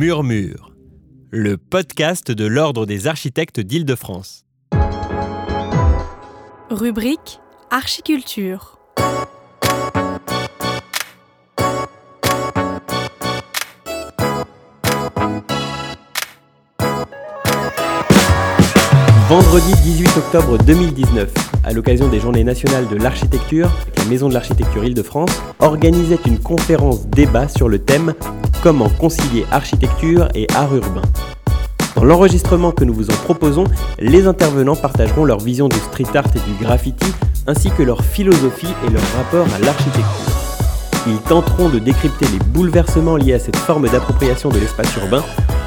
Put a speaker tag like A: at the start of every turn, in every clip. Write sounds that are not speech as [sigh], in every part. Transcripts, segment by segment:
A: Murmure, le podcast de l'Ordre des architectes d'Île-de-France.
B: Rubrique Archiculture.
A: Vendredi 18 octobre 2019, à l'occasion des Journées nationales de l'architecture, la Maison de l'architecture Île-de-France organisait une conférence débat sur le thème Comment concilier architecture et art urbain. Dans l'enregistrement que nous vous en proposons, les intervenants partageront leur vision du street art et du graffiti, ainsi que leur philosophie et leur rapport à l'architecture. Ils tenteront de décrypter les bouleversements liés à cette forme d'appropriation de l'espace urbain,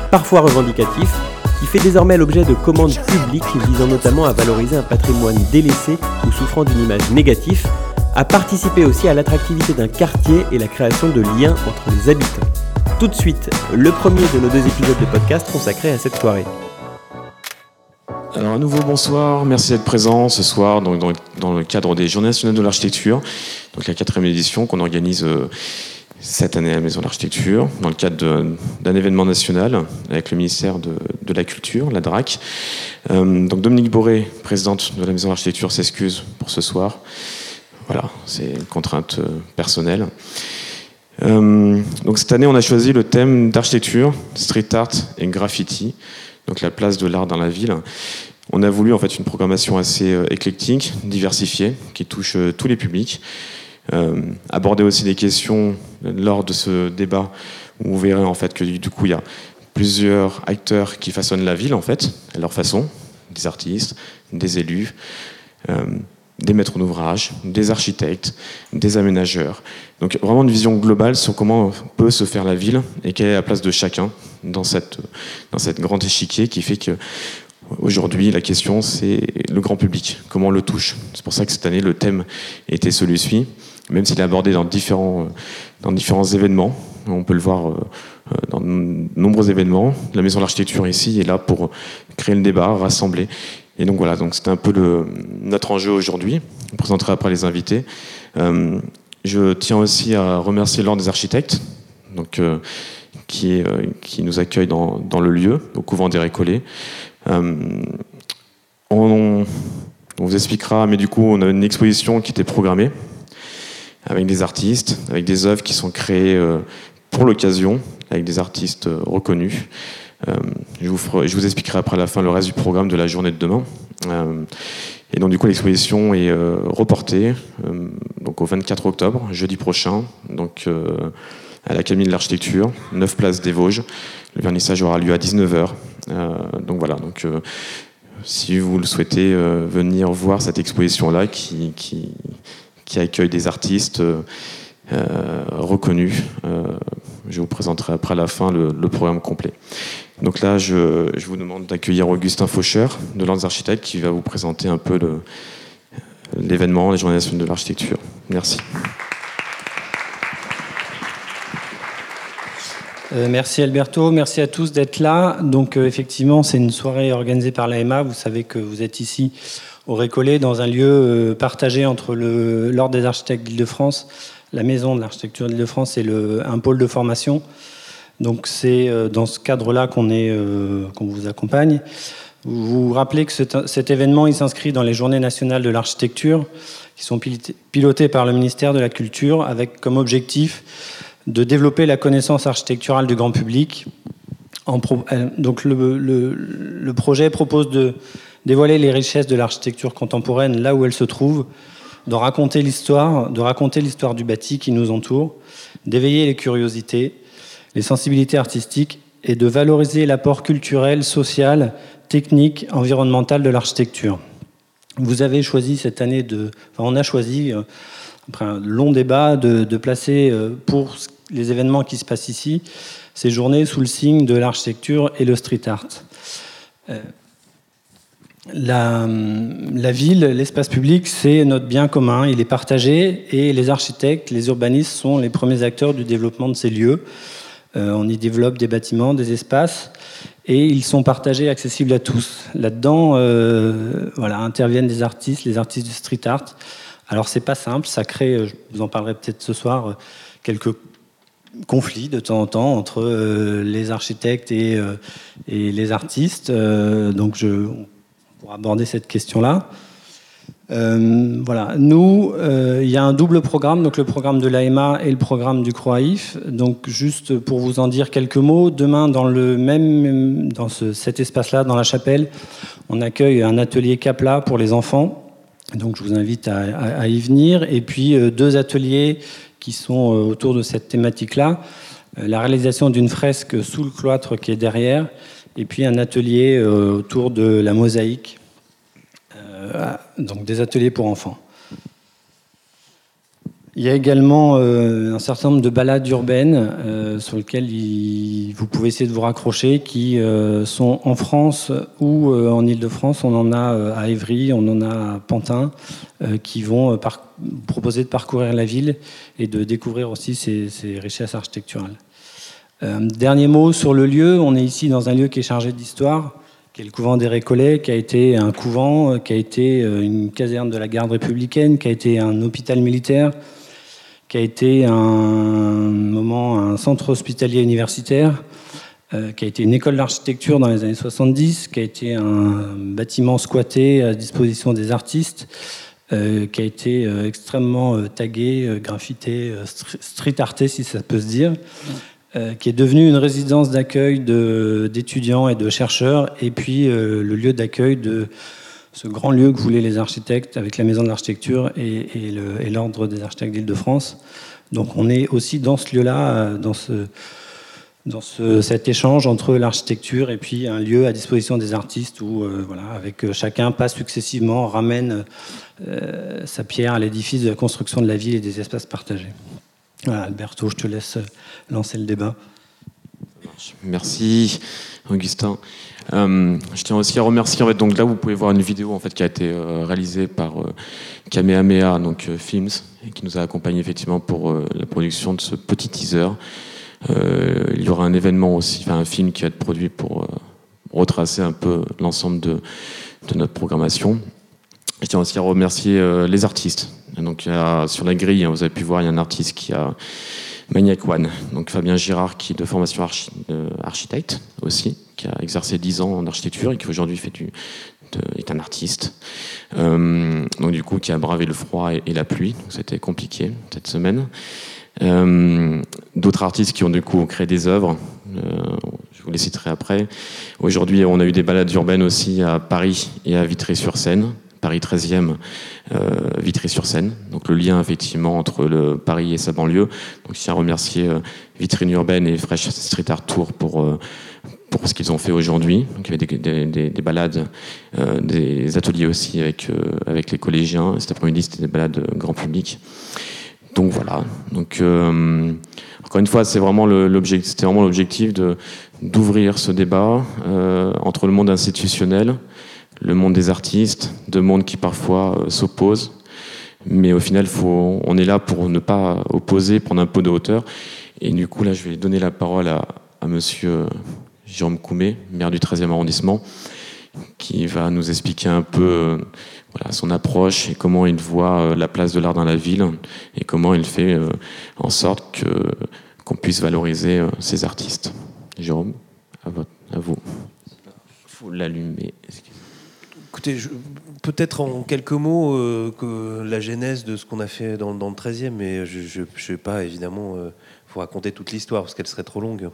A: parfois revendicatif, qui fait désormais l'objet de commandes publiques visant notamment à valoriser un patrimoine délaissé ou souffrant d'une image négative, à participer aussi à l'attractivité d'un quartier et la création de liens entre les habitants. Tout de suite, le premier de nos deux épisodes de podcast consacré à cette soirée.
C: Alors à nouveau bonsoir, merci d'être présent ce soir dans, le cadre des Journées nationales de l'architecture, donc la quatrième édition qu'on organise euh, cette année à la Maison de l'Architecture, dans le cadre d'un événement national avec le ministère de, la Culture, la DRAC. Euh, donc Dominique Boré, présidente de la Maison de l'Architecture, s'excuse pour ce soir. Voilà, c'est une contrainte euh, personnelle. Euh, donc cette année, on a choisi le thème d'architecture, street art et graffiti, donc la place de l'art dans la ville. On a voulu en fait une programmation assez éclectique, diversifiée, qui touche tous les publics. Euh, aborder aussi des questions lors de ce débat où vous verrez en fait que du coup il y a plusieurs acteurs qui façonnent la ville en fait à leur façon, des artistes, des élus, euh, des maîtres d'ouvrage, des architectes, des aménageurs. Donc vraiment une vision globale sur comment peut se faire la ville et quelle est la place de chacun dans cette dans cette grande échiquier qui fait que Aujourd'hui, la question, c'est le grand public, comment on le touche. C'est pour ça que cette année, le thème était celui-ci même s'il est abordé dans différents, dans différents événements. On peut le voir euh, dans de nombreux événements. La Maison de l'Architecture ici est là pour créer le débat, rassembler. Et donc voilà, donc c'était un peu notre enjeu aujourd'hui. On présentera après les invités. Euh, je tiens aussi à remercier l'Ordre des architectes, donc, euh, qui, euh, nous accueille dans, le lieu, au couvent des Récollets. Euh, on vous expliquera, mais du coup, on a une exposition qui était programmée avec des artistes, avec des œuvres qui sont créées euh, pour l'occasion, avec des artistes euh, reconnus. Euh, je, vous expliquerai après la fin le reste du programme de la journée de demain. et donc du coup l'exposition est reportée donc au 24 octobre, jeudi prochain, donc à l'Académie de l'Architecture, 9 places des Vosges. Le vernissage aura lieu à 19h. donc voilà, donc si vous le souhaitez venir voir cette exposition-là qui, qui, qui accueille des artistes euh, reconnus. Euh, je vous présenterai après la fin le, programme complet. Donc là, je, vous demande d'accueillir Augustin Faucher de l'Ordre des architectes qui va vous présenter un peu l'événement, les journées de l'architecture. Merci.
D: Euh, merci Alberto, merci à tous d'être là. Donc euh, effectivement, c'est une soirée organisée par l'AMA. Vous savez que vous êtes ici au Récollet, dans un lieu euh, partagé entre l'Ordre des architectes d'Île-de-France, la Maison de l'architecture d'Île-de-France et un pôle de formation. Donc c'est euh, dans ce cadre-là qu'on euh, qu vous accompagne. Vous vous rappelez que cet, événement il s'inscrit dans les Journées nationales de l'architecture, qui sont pilotées par le ministère de la Culture, avec comme objectif de développer la connaissance architecturale du grand public. Donc le projet propose de dévoiler les richesses de l'architecture contemporaine là où elle se trouve, de raconter l'histoire, de raconter l'histoire du bâti qui nous entoure, d'éveiller les curiosités, les sensibilités artistiques et de valoriser l'apport culturel, social, technique, environnemental de l'architecture. Vous avez choisi cette année de, enfin on a choisi euh, après un long débat de, de placer euh, pour les événements qui se passent ici ces journées sous le signe de l'architecture et le street art. Euh, la, ville, l'espace public, c'est notre bien commun, il est partagé et les architectes, les urbanistes sont les premiers acteurs du développement de ces lieux. Euh, on y développe des bâtiments, des espaces et ils sont partagés, accessibles à tous. Là-dedans, euh, voilà, interviennent des artistes, les artistes du street art. Alors c'est pas simple, ça crée, je vous en parlerai peut-être ce soir, quelques conflits de temps en temps entre les architectes et, et les artistes. donc je, on pourra aborder cette question-là. Euh, voilà. Nous, euh, il y a un double programme, donc le programme de l'AMA et le programme du CROAIF. Donc, juste pour vous en dire quelques mots, demain, dans le même, dans cet espace-là, dans la chapelle, on accueille un atelier CAPLA pour les enfants. Donc, je vous invite à, y venir. Et puis, euh, deux ateliers qui sont autour de cette thématique-là. la réalisation d'une fresque sous le cloître qui est derrière. Et puis, un atelier autour de la mosaïque euh, donc des ateliers pour enfants. Il y a également euh, un certain nombre de balades urbaines euh, sur lesquelles vous pouvez essayer de vous raccrocher, qui sont en France ou en Ile-de-France. On en a à Évry, on en a à Pantin, qui vont proposer de parcourir la ville et de découvrir aussi ses richesses architecturales. Dernier mot sur le lieu. On est ici dans un lieu qui est chargé d'histoire qui est le couvent des Récollets, qui a été un couvent, euh, qui a été euh, une caserne de la garde républicaine, qui a été un hôpital militaire, qui a été un moment un centre hospitalier universitaire, euh, qui a été une école d'architecture dans les années 70, qui a été un bâtiment squatté à disposition des artistes, qui a été extrêmement tagué, graffité, street arté si ça peut se dire. Euh, qui est devenu une résidence d'accueil d'étudiants et de chercheurs, et puis euh, le lieu d'accueil de ce grand lieu que voulaient les architectes avec la Maison de l'Architecture et, l'Ordre des architectes d'Île-de-France. Donc on est aussi dans ce lieu-là, euh, dans, ce, dans ce, cet échange entre l'architecture et puis un lieu à disposition des artistes où, voilà, avec chacun pas successivement, ramène sa pierre à l'édifice de la construction de la ville et des espaces partagés. Alberto, je te laisse lancer le débat.
C: Merci, Augustin. Euh, je tiens aussi à remercier. En fait, donc là, vous pouvez voir une vidéo en fait qui a été euh, réalisée par euh, Kamehameha, donc Films, qui nous a accompagnés effectivement pour la production de ce petit teaser. il y aura un événement aussi, un film qui va être produit pour retracer un peu l'ensemble de, notre programmation. Je tiens aussi à remercier les artistes. Donc sur la grille, hein, vous avez pu voir, il y a un artiste qui a Maniac One, donc Fabien Girard, qui est de formation architecte aussi, qui a exercé 10 ans en architecture et qui aujourd'hui fait du, est un artiste. Euh, donc du coup, qui a bravé le froid et, la pluie. C'était compliqué cette semaine. Euh, d'autres artistes qui ont du coup créé des œuvres. Euh, je vous les citerai après. Aujourd'hui, on a eu des balades urbaines aussi à Paris et à Vitry-sur-Seine. Paris 13e, euh, Vitry-sur-Seine. Donc le lien effectivement entre le Paris et sa banlieue. Donc je tiens à remercier euh, Vitrine Urbaine et Fresh Street Art Tour pour, euh, pour ce qu'ils ont fait aujourd'hui. Donc il y avait des, des, balades, des ateliers aussi avec, avec les collégiens. Cet après-midi c'était des balades grand public. Donc voilà. Donc encore une fois, c'est vraiment l'objectif, c'était vraiment l'objectif de d'ouvrir ce débat entre le monde institutionnel, le monde des artistes, deux mondes qui parfois euh, s'opposent. Mais au final, on est là pour ne pas opposer, prendre un peu de hauteur. Et du coup, là, je vais donner la parole à, à monsieur Jérôme Coumé, maire du 13e arrondissement, qui va nous expliquer un peu euh, son approche et comment il voit euh, la place de l'art dans la ville et comment il fait en sorte qu'on puisse valoriser ces artistes. Jérôme, à, à vous. Il faut l'allumer.
E: Écoutez, peut-être en quelques mots euh, que la genèse de ce qu'on a fait dans, le 13e, mais je ne vais pas évidemment euh, vous raconter toute l'histoire parce qu'elle serait trop longue.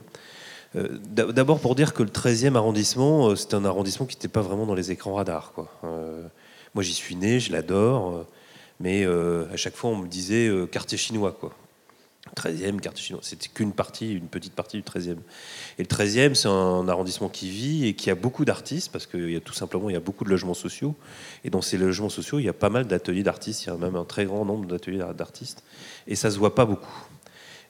E: Euh, d'abord pour dire que le 13e arrondissement, c'est un arrondissement qui n'était pas vraiment dans les écrans radars. Moi j'y suis né, je l'adore, mais à chaque fois on me disait quartier chinois. Quoi. 13e, quartier chinois. C'était qu'une partie, une petite partie du 13e. Et le 13e, c'est un arrondissement qui vit et qui a beaucoup d'artistes, parce qu'il y a tout simplement il y a beaucoup de logements sociaux. Et dans ces logements sociaux, il y a pas mal d'ateliers d'artistes, il y a même un très grand nombre d'ateliers d'artistes. Et ça se voit pas beaucoup.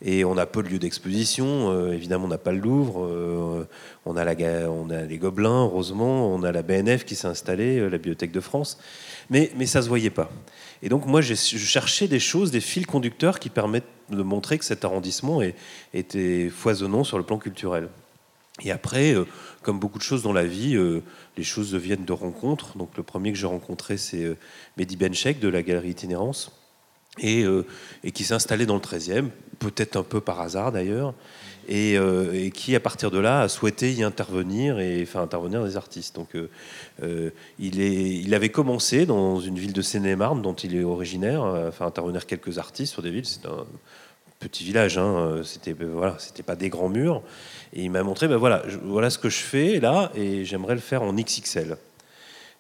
E: Et on a peu de lieux d'exposition. Euh, évidemment, on n'a pas le Louvre. Euh, on, a les Gobelins, heureusement. On a la BNF qui s'est installée, euh, la Bibliothèque de France. Mais, ça ne se voyait pas. Et donc, moi, je cherchais des choses, des fils conducteurs qui permettent de montrer que cet arrondissement était foisonnant sur le plan culturel. Et après, comme beaucoup de choses dans la vie, les choses deviennent de rencontres. Donc le premier que j'ai rencontré, c'est Mehdi Benchek de la galerie Itinérance, et, et qui s'est installé dans le 13e, peut-être un peu par hasard d'ailleurs, euh, et, qui, à partir de là, a souhaité y intervenir et faire intervenir des artistes. Donc, euh, euh, il, avait commencé dans une ville de Seine-et-Marne, dont il est originaire, à faire intervenir quelques artistes sur des villes. C'est un petit village, hein, c'était voilà, pas des grands murs. Et il m'a montré, ben voilà, voilà ce que je fais là, et j'aimerais le faire en XXL.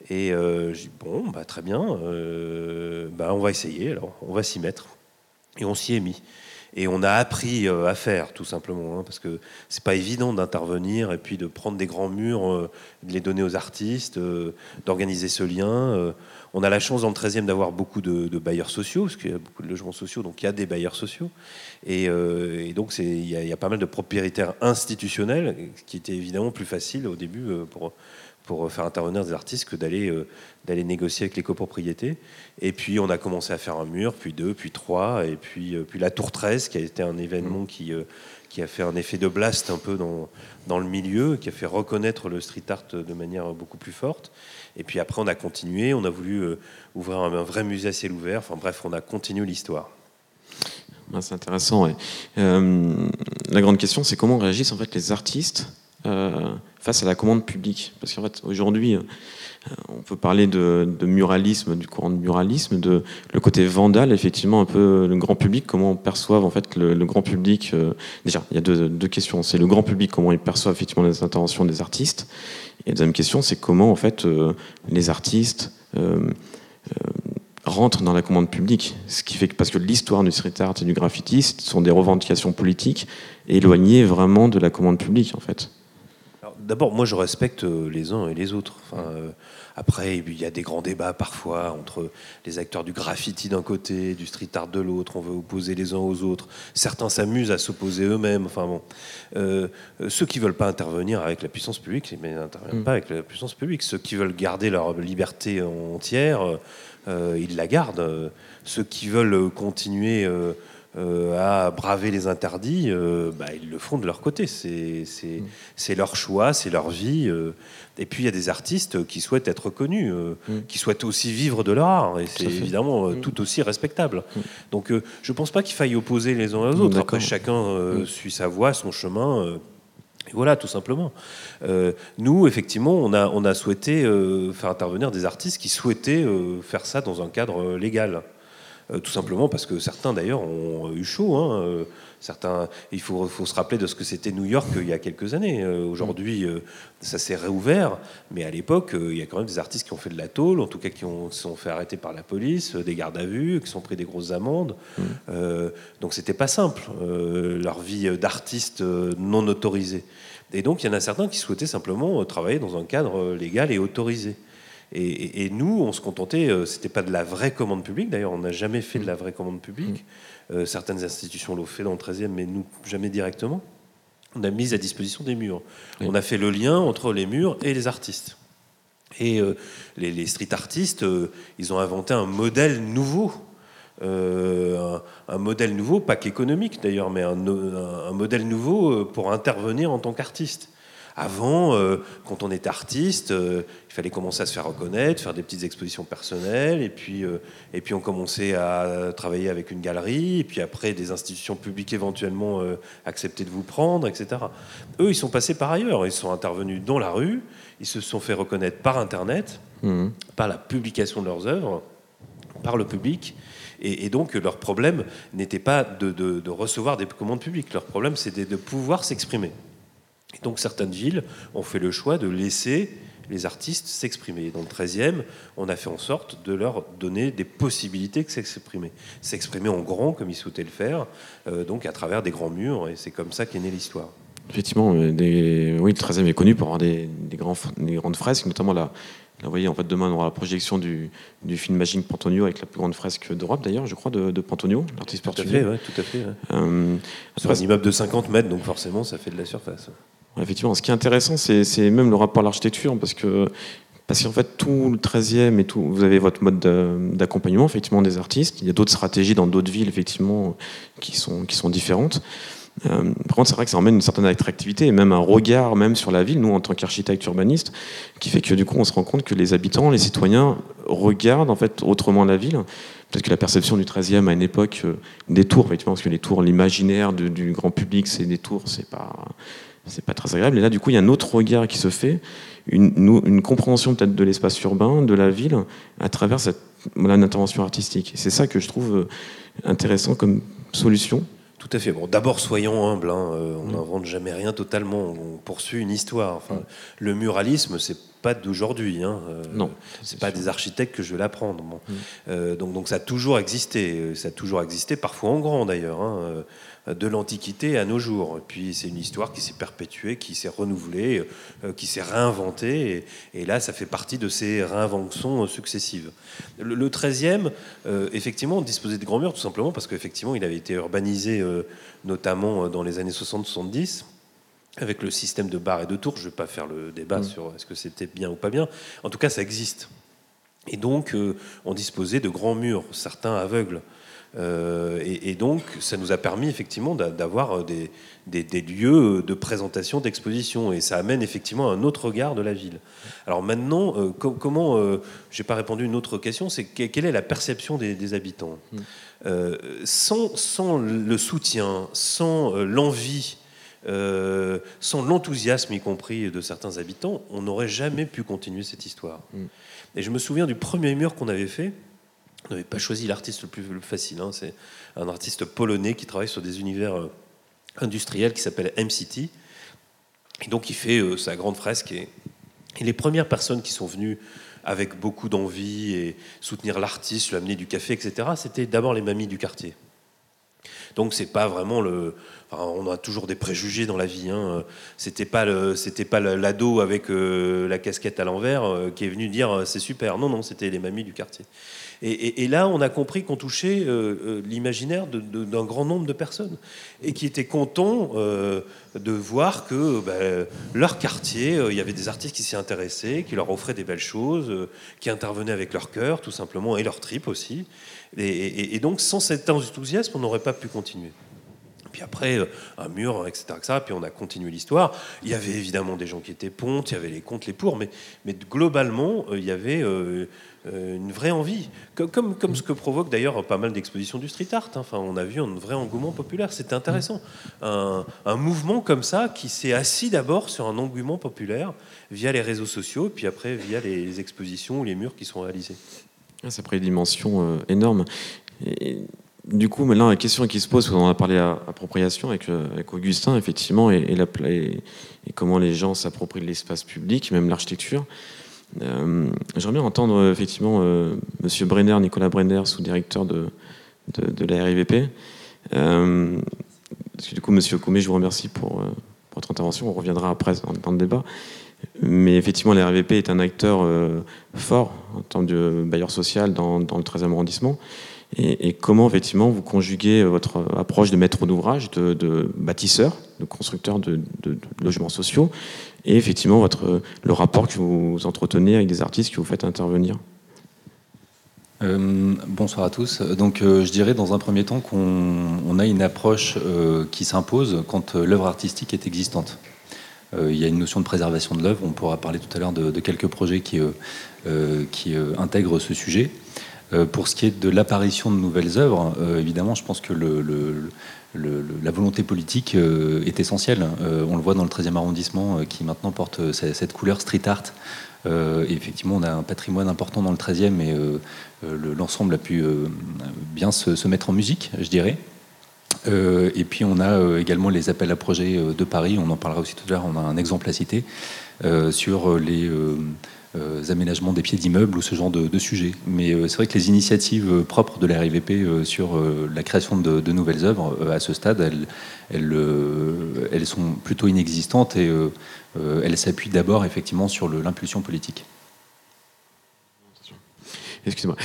E: Et j'ai dit, bon, bah, très bien, bah, on va essayer, on va s'y mettre. Et on s'y est mis. Et on a appris euh, à faire, tout simplement, hein, parce que c'est pas évident d'intervenir et puis de prendre des grands murs, euh, de les donner aux artistes, euh, d'organiser ce lien. on a la chance dans le 13e d'avoir beaucoup de, bailleurs sociaux, parce qu'il y a beaucoup de logements sociaux, donc il y a des bailleurs sociaux. Et, donc il y, y, a pas mal de propriétaires institutionnels, qui était évidemment plus facile au début pour pour faire intervenir des artistes que d'aller euh, d'aller négocier avec les copropriétés. Et puis on a commencé à faire un mur, puis deux, puis trois, et puis, euh, puis la Tour 13, qui a été un événement mmh. qui, euh, qui a fait un effet de blast un peu dans, dans le milieu, qui a fait reconnaître le street art de manière beaucoup plus forte. Et puis après on a continué, on a voulu ouvrir un, vrai musée à ciel ouvert. Enfin bref, on a continué l'histoire.
C: Ah, c'est intéressant. la grande question, c'est comment réagissent en fait les artistes euh, face à la commande publique. Parce qu'en fait, aujourd'hui, euh, on peut parler de, muralisme, du courant de muralisme, de le côté vandal, effectivement, un peu le grand public, comment on perçoit en fait le, grand public. Euh, déjà, il y a deux, questions. C'est le grand public, comment il perçoit effectivement les interventions des artistes. Et la deuxième question, c'est comment en fait les artistes rentrent dans la commande publique. Ce qui fait parce que l'histoire du street art et du graffiti sont des revendications politiques éloignées vraiment de la commande publique, en fait.
E: D'abord, moi, je respecte euh, les uns et les autres. Euh, après, il y a des grands débats parfois entre les acteurs du graffiti d'un côté, du street art de l'autre. On veut opposer les uns aux autres. Certains s'amusent à s'opposer eux-mêmes. Enfin bon, euh, ceux qui veulent pas intervenir avec la puissance publique, mais n'interviennent mm. pas avec la puissance publique. Ceux qui veulent garder leur liberté entière, ils la gardent. Ceux qui veulent continuer à braver les interdits, euh, bah, ils le font de leur côté. C'est mm. leur choix, c'est leur vie. Euh. Et puis il y a des artistes qui souhaitent être connus, mm. qui souhaitent aussi vivre de leur art. Et c'est évidemment mm. tout aussi respectable. Donc je ne pense pas qu'il faille opposer les uns aux autres. Après, chacun suit sa voie, son chemin. Et voilà, tout simplement. nous, effectivement, on a, on a souhaité faire intervenir des artistes qui souhaitaient faire ça dans un cadre légal. Euh, tout simplement parce que certains d'ailleurs ont eu chaud. Hein, euh, certains, il faut, faut, se rappeler de ce que c'était New York euh, il y a quelques années. Aujourd'hui, ça s'est réouvert, mais à l'époque, il y a quand même des artistes qui ont fait de la tôle, en tout cas qui ont, se sont fait arrêter par la police, des gardes à vue, qui sont pris des grosses amendes. Mmh. donc c'était pas simple, leur vie d'artiste non autorisé. Et donc il y en a certains qui souhaitaient simplement travailler dans un cadre légal et autorisé. Et, nous, on se contentait, euh, c'était pas de la vraie commande publique, d'ailleurs, on n'a jamais fait de la vraie commande publique. Mm. Euh, certaines institutions l'ont fait dans le 13e, mais nous, jamais directement. On a mis à disposition des murs. On a fait le lien entre les murs et les artistes. Et euh, les, street artistes, ils ont inventé un modèle nouveau. un, modèle nouveau, pas qu'économique d'ailleurs, mais un, un, modèle nouveau pour intervenir en tant qu'artiste. Avant, euh, quand on était artiste, euh, il fallait commencer à se faire reconnaître, faire des petites expositions personnelles, et puis, euh, et puis on commençait à travailler avec une galerie, et puis après des institutions publiques éventuellement acceptaient de vous prendre, etc. Eux, ils sont passés par ailleurs, ils sont intervenus dans la rue, ils se sont fait reconnaître par Internet, mmh. par la publication de leurs œuvres, par le public. Et, donc, leur problème n'était pas de, de, recevoir des commandes publiques. Leur problème, c'était de pouvoir s'exprimer donc certaines villes ont fait le choix de laisser les artistes s'exprimer. Dans le 13e, on a fait en sorte de leur donner des possibilités de s'exprimer. S'exprimer en grand, comme ils souhaitaient le faire, euh, donc à travers des grands murs, et c'est comme ça qu'est née l'histoire.
C: Effectivement, euh, oui, le 13e est connu pour avoir des, grandes fresques, notamment la, vous voyez, en fait, demain, on aura la projection du, film Magic Pantonio avec la plus grande fresque d'Europe, d'ailleurs, je crois, de, Pantonio, l'artiste portugais.
E: Tout à fait, tout à fait. Euh, c'est un immeuble de 50 mètres, donc forcément, ça fait de la surface.
C: Effectivement, ce qui est intéressant, c'est même le rapport à l'architecture, parce que parce qu'en fait, tout le 13e et tout, vous avez votre mode d'accompagnement, effectivement, des artistes. Il y a d'autres stratégies dans d'autres villes, effectivement, qui sont, qui sont différentes. par contre, c'est vrai que ça emmène une certaine attractivité et même un regard même sur la ville, nous en tant qu'architectes urbanistes, qui fait que du coup on se rend compte que les habitants, les citoyens regardent en fait autrement la ville. Peut-être que la perception du 13e à une époque des tours, effectivement, parce que les tours, l'imaginaire du grand public, c'est des tours, c'est pas c'est pas très agréable. Et là, du coup, il y a un autre regard qui se fait, une, une compréhension peut-être de l'espace urbain, de la ville, à travers cette voilà, une intervention artistique. C'est ça que je trouve euh, intéressant comme solution.
E: Tout à fait. Bon, d'abord, soyons humbles. Hein. Euh, on n'invente jamais rien totalement. On poursuit une histoire. Enfin, mm. Le muralisme, c'est pas d'aujourd'hui. Hein.
C: Euh, non.
E: C'est pas des architectes que je vais l'apprendre. Bon. Mm. donc, donc, ça a toujours existé. Ça a toujours existé, parfois en grand d'ailleurs. Hein de l'Antiquité à nos jours. Et puis c'est une histoire qui s'est perpétuée, qui s'est renouvelée, euh, qui s'est réinventée. Et, là, ça fait partie de ces réinventions successives. Le, 13e, euh, effectivement, disposait de grands murs, tout simplement parce qu'effectivement, il avait été urbanisé euh, notamment dans les années 60-70 avec le système de barres et de tours. Je ne vais pas faire le débat mmh. sur est-ce que c'était bien ou pas bien. En tout cas, ça existe. Et donc, on disposait de grands murs, certains aveugles. Euh, et, donc, ça nous a permis effectivement d'avoir des, des, lieux de présentation, d'exposition, et ça amène effectivement un autre regard de la ville. Alors maintenant, euh, comment euh, J'ai pas répondu à une autre question, c'est quelle est la perception des, habitants? Mm. sans, sans, le soutien, sans l'envie. sans l'enthousiasme, y compris de certains habitants, on n'aurait jamais pu continuer cette histoire. Mm. Et je me souviens du premier mur qu'on avait fait, on n'avait pas choisi l'artiste le plus facile. Hein. C'est un artiste polonais qui travaille sur des univers euh, industriels qui s'appelle M-City. Et donc il fait euh, sa grande fresque. Et, les premières personnes qui sont venues avec beaucoup d'envie et soutenir l'artiste, lui amener du café, etc., c'était d'abord les mamies du quartier. Donc c'est pas vraiment le. on a toujours des préjugés dans la vie. Hein. C'était pas pas l'ado avec euh, la casquette à l'envers qui est venu dire c'est super. Non non, c'était les mamies du quartier. Et, là, on a compris qu'on touchait l'imaginaire d'un grand nombre de personnes et qui étaient contents de voir que ben, leur quartier, il y avait des artistes qui s'y intéressaient, qui leur offraient des belles choses, qui intervenaient avec leur cœur, tout simplement, et leur trip aussi. Et, donc, sans cet enthousiasme, on n'aurait pas pu continuer. Puis après, euh, un mur, etc., etc. Puis on a continué l'histoire. Il y avait évidemment des gens qui étaient pontes, il y avait les contre, les pour, mais, globalement, euh, il y avait euh, une vraie envie. Comme, ce que provoque d'ailleurs pas mal d'expositions du street art. Hein. Enfin, on a vu un vrai engouement populaire. C'était intéressant. Un, mouvement comme ça qui s'est assis d'abord sur un engouement populaire via les réseaux sociaux, puis après via les expositions ou les murs qui sont réalisés.
C: Ah, ça prend une dimension énorme. Du coup, maintenant, la question qui se pose, on a parlé appropriation avec, euh, avec Augustin, effectivement, et, comment les gens s'approprient l'espace public, même l'architecture. Euh, J'aimerais bien entendre effectivement euh, Monsieur Brenner, Nicolas Brenner, sous-directeur de, la RIVP. Euh, du coup, Monsieur Comé, je vous remercie pour, votre intervention. On reviendra après dans, le débat. Mais effectivement, la RVP est un acteur euh, fort en tant que bailleur social dans, le 13e arrondissement. Et, comment, effectivement, vous conjuguez votre approche de maître d'ouvrage, de, bâtisseur, de constructeur de, logements sociaux, et effectivement votre, le rapport que vous entretenez avec des artistes que vous faites intervenir?
F: Euh, bonsoir à tous. Donc, euh, je dirais dans un premier temps qu'on a une approche qui s'impose quand l'œuvre artistique est existante. Euh, il y a une notion de préservation de l'œuvre. On pourra parler tout à l'heure de, quelques projets qui, euh, euh, qui intègrent ce sujet. Pour ce qui est de l'apparition de nouvelles œuvres, évidemment, je pense que la volonté politique est essentielle. on le voit dans le 13e arrondissement qui maintenant porte cette couleur street art. effectivement, on a un patrimoine important dans le 13e et l'ensemble a pu bien se, mettre en musique, je dirais. Euh, et puis on a euh, également les appels à projets euh, de Paris, on en parlera aussi tout à l'heure, on a un exemple à citer, sur les aménagements des pieds d'immeubles ou ce genre de, sujets. Mais c'est vrai que les initiatives propres de la RIVP sur la création de, nouvelles œuvres, à ce stade, elles, sont plutôt inexistantes et elles s'appuient d'abord effectivement sur l'impulsion politique.
C: Excusez-moi.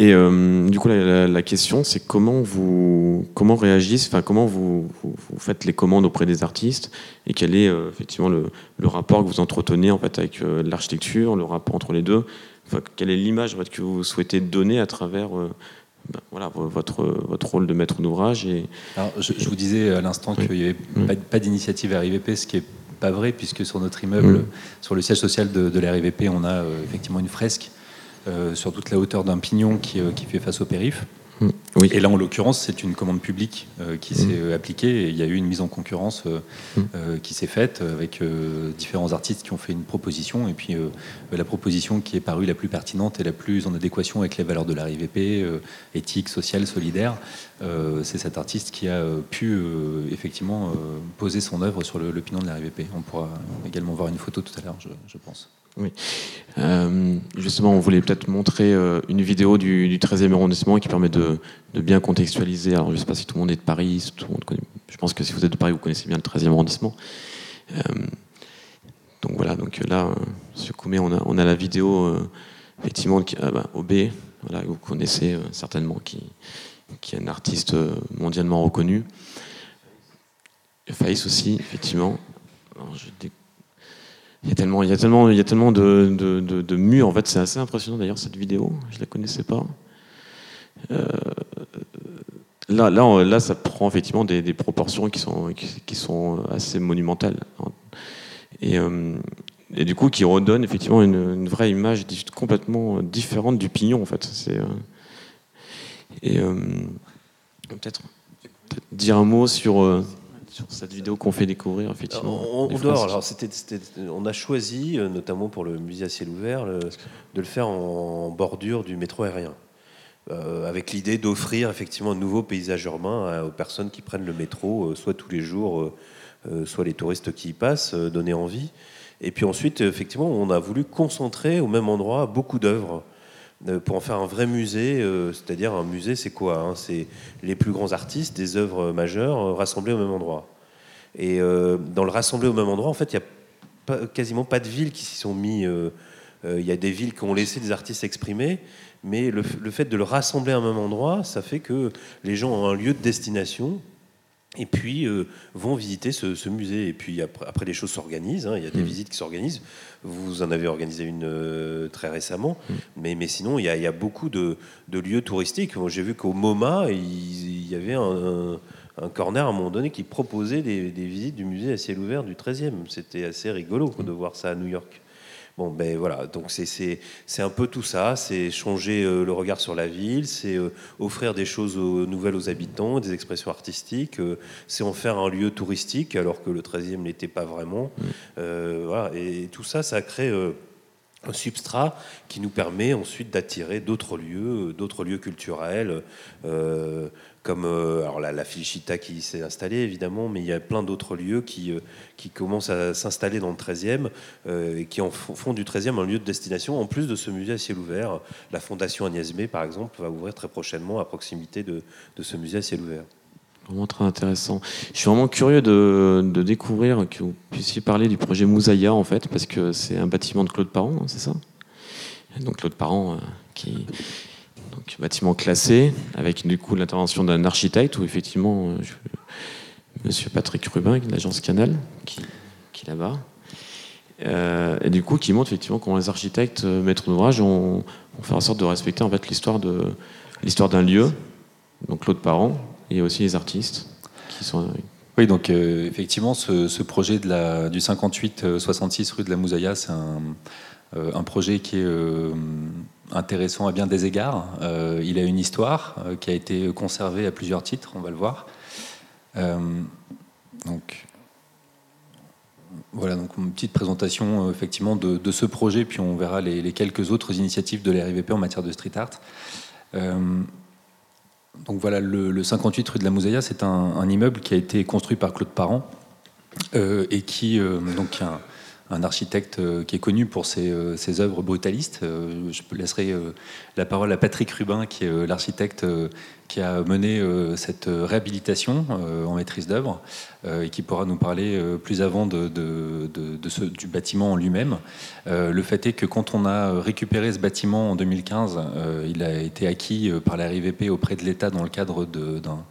C: Et euh, du coup, la, question, c'est comment vous comment réagissent, enfin comment vous, vous, faites les commandes auprès des artistes et quel est euh, effectivement le, le, rapport que vous entretenez en fait avec euh, l'architecture, le rapport entre les deux? Enfin, quelle est l'image que vous souhaitez donner à travers ben, voilà, votre, votre rôle de maître d'ouvrage. Et...
F: je, je, vous disais à l'instant qu'il n'y avait pas, d'initiative RIVP, ce qui est pas vrai, puisque sur notre immeuble, sur le siège social de, de la RIVP, on a effectivement une fresque sur toute la hauteur d'un pignon qui, qui, fait face au périph'. Mm. Oui. Et là, en l'occurrence, c'est une commande publique euh, qui s'est mm. appliquée et il y a eu une mise en concurrence euh, mm. euh, qui s'est faite avec différents artistes qui ont fait une proposition. Et puis, la proposition qui est parue la plus pertinente et la plus en adéquation avec les valeurs de la RIVP, éthique, sociale, solidaire, c'est cet artiste qui a pu effectivement poser son œuvre sur le, pignon de la RIVP. On pourra également voir une photo tout à l'heure, je pense.
C: Euh, justement, on voulait peut-être montrer euh, une vidéo du, 13e arrondissement qui permet de, bien contextualiser. Alors, je ne sais pas si tout le monde est de Paris. Je pense que si vous êtes de Paris, vous connaissez bien le 13e arrondissement. Euh, donc voilà, donc là, sur Koumé, on a, la vidéo, effectivement, qui, ah bah, OB, voilà, vous connaissez certainement, qui, qui est un artiste mondialement reconnu. Faïs aussi, effectivement. Alors, je il y a tellement, il y a tellement, il y a tellement de, de, de, murs. En fait, c'est assez impressionnant d'ailleurs cette vidéo. Je la connaissais pas. Euh, là, là, là, ça prend effectivement des, des proportions qui sont, qui, sont assez monumentales. Et, euh, et, du coup, qui redonne effectivement une, une, vraie image complètement différente du pignon, en fait. C'est, euh, et peut-être dire un mot sur sur cette vidéo qu'on fait découvrir effectivement
E: On, Alors c'était, on a choisi, euh, notamment pour le musée à ciel ouvert, de le faire en bordure du métro aérien. Euh, avec l'idée d'offrir effectivement un nouveau paysage urbain aux personnes qui prennent le métro, euh, soit tous les jours, soit les touristes qui y passent, donner envie. Et puis ensuite, effectivement, on a voulu concentrer au même endroit beaucoup d'œuvres pour en faire un vrai musée, c'est-à-dire un musée, c'est quoi hein C'est les plus grands artistes, des œuvres majeures rassemblées au même endroit. Et dans le rassembler au même endroit, en fait, il n'y a quasiment pas de villes qui s'y sont mis. Il y a des villes qui ont laissé des artistes s'exprimer, mais le, fait de le rassembler à un même endroit, ça fait que les gens ont un lieu de destination et puis euh, vont visiter ce, musée. Et puis après, les choses s'organisent, hein. il y a des mm. visites qui s'organisent. Vous en avez organisé une euh, très récemment, mm. mais, mais sinon il y, a, beaucoup de, lieux touristiques. J'ai vu qu'au MoMA, il, y avait un, corner à un moment donné qui proposait des, des, visites du musée à ciel ouvert du 13e. C'était assez rigolo de voir ça à New York. Bon, ben voilà, donc c'est un peu tout ça, c'est changer euh, le regard sur la ville, c'est euh, offrir des choses nouvelles aux habitants, des expressions artistiques, euh, c'est en faire un lieu touristique alors que le 13e n'était pas vraiment. Mmh. voilà, et tout ça, ça crée un substrat qui nous permet ensuite d'attirer d'autres lieux, d'autres lieux culturels comme euh, la, la Filchita qui s'est installée évidemment, mais il y a plein d'autres lieux qui, euh, commencent à s'installer dans le 13e euh, et qui en font du 13e un lieu de destination, en plus de ce musée à ciel ouvert. La Fondation Agnès par exemple, va ouvrir très prochainement à proximité de, de ce musée à ciel ouvert.
C: Vraiment très intéressant. Je suis vraiment curieux de, découvrir que vous puissiez parler du projet Moussaïa, en fait, parce que c'est un bâtiment de Claude Parent, hein, c'est ça? Donc Claude Parent qui bâtiment classé, avec du coup l'intervention d'un architecte, où effectivement, euh, Monsieur Patrick Rubin, de l'agence Canal, qui, est là-bas, euh, et du coup qui montre effectivement comment les architectes, euh, maîtres d'ouvrage, ont, fait en sorte de respecter en fait l'histoire l'histoire d'un lieu, donc Claude Parent, et aussi les artistes qui sont.
F: Oui, donc effectivement, ce, projet de la, du 58-66 rue de la Mousaïa, c'est un, projet qui est intéressant à bien des égards. Euh, il a une histoire euh, qui a été conservée à plusieurs titres, on va le voir. Euh, donc, voilà, donc une petite présentation effectivement de, ce projet, puis on verra les, quelques autres initiatives de l'RIVP en matière de street art. Donc voilà, le, 58 rue de la Mousaïa, c'est un, immeuble qui a été construit par Claude Parent et qui donc un, un architecte euh, qui est connu pour ses, euh, œuvres brutalistes. Euh, je laisserai la parole à Patrick Rubin, qui est l'architecte qui a mené cette réhabilitation en maîtrise d'œuvre et qui pourra nous parler plus avant de, ce, du bâtiment en lui-même. Le fait est que quand on a récupéré ce bâtiment en 2015, il a été acquis par la RIVP auprès de l'État dans le cadre d'un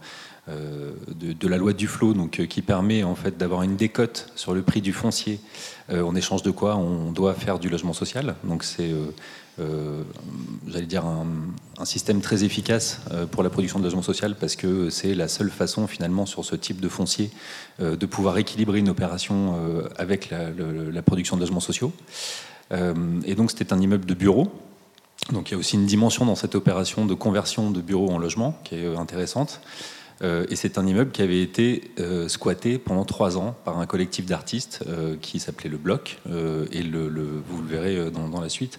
F: euh, de, la loi du flot, donc, euh, qui permet en fait d'avoir une décote sur le prix du foncier, euh, en échange de quoi on doit faire du logement social. Donc c'est j'allais dire, un, système très efficace pour la production de logement social parce que c'est la seule façon finalement sur ce type de foncier de pouvoir équilibrer une opération avec la, production de logements sociaux. et donc c'était un immeuble de bureau. Donc il y a aussi une dimension dans cette opération de conversion de bureaux en logement qui est intéressante. Euh, et c'est un immeuble qui avait été euh, squatté pendant trois ans par un collectif d'artistes euh, qui s'appelait Le Bloc. et vous le verrez dans, la suite.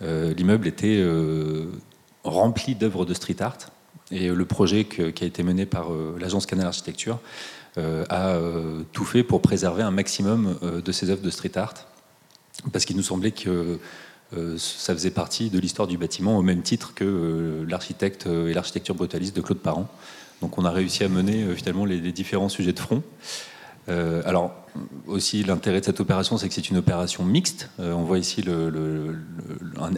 F: L'immeuble était rempli d'œuvres de street art. Et le projet qui a été mené par l'agence Canal Architecture a tout fait pour préserver un maximum de ces œuvres de street art. Parce qu'il nous semblait que ça faisait partie de l'histoire du bâtiment au même titre que l'architecte et l'architecture brutaliste de Claude Parent. Donc on a réussi à mener euh, finalement les, différents sujets de front. Euh, alors aussi l'intérêt de cette opération, c'est que c'est une opération mixte. Euh, on voit ici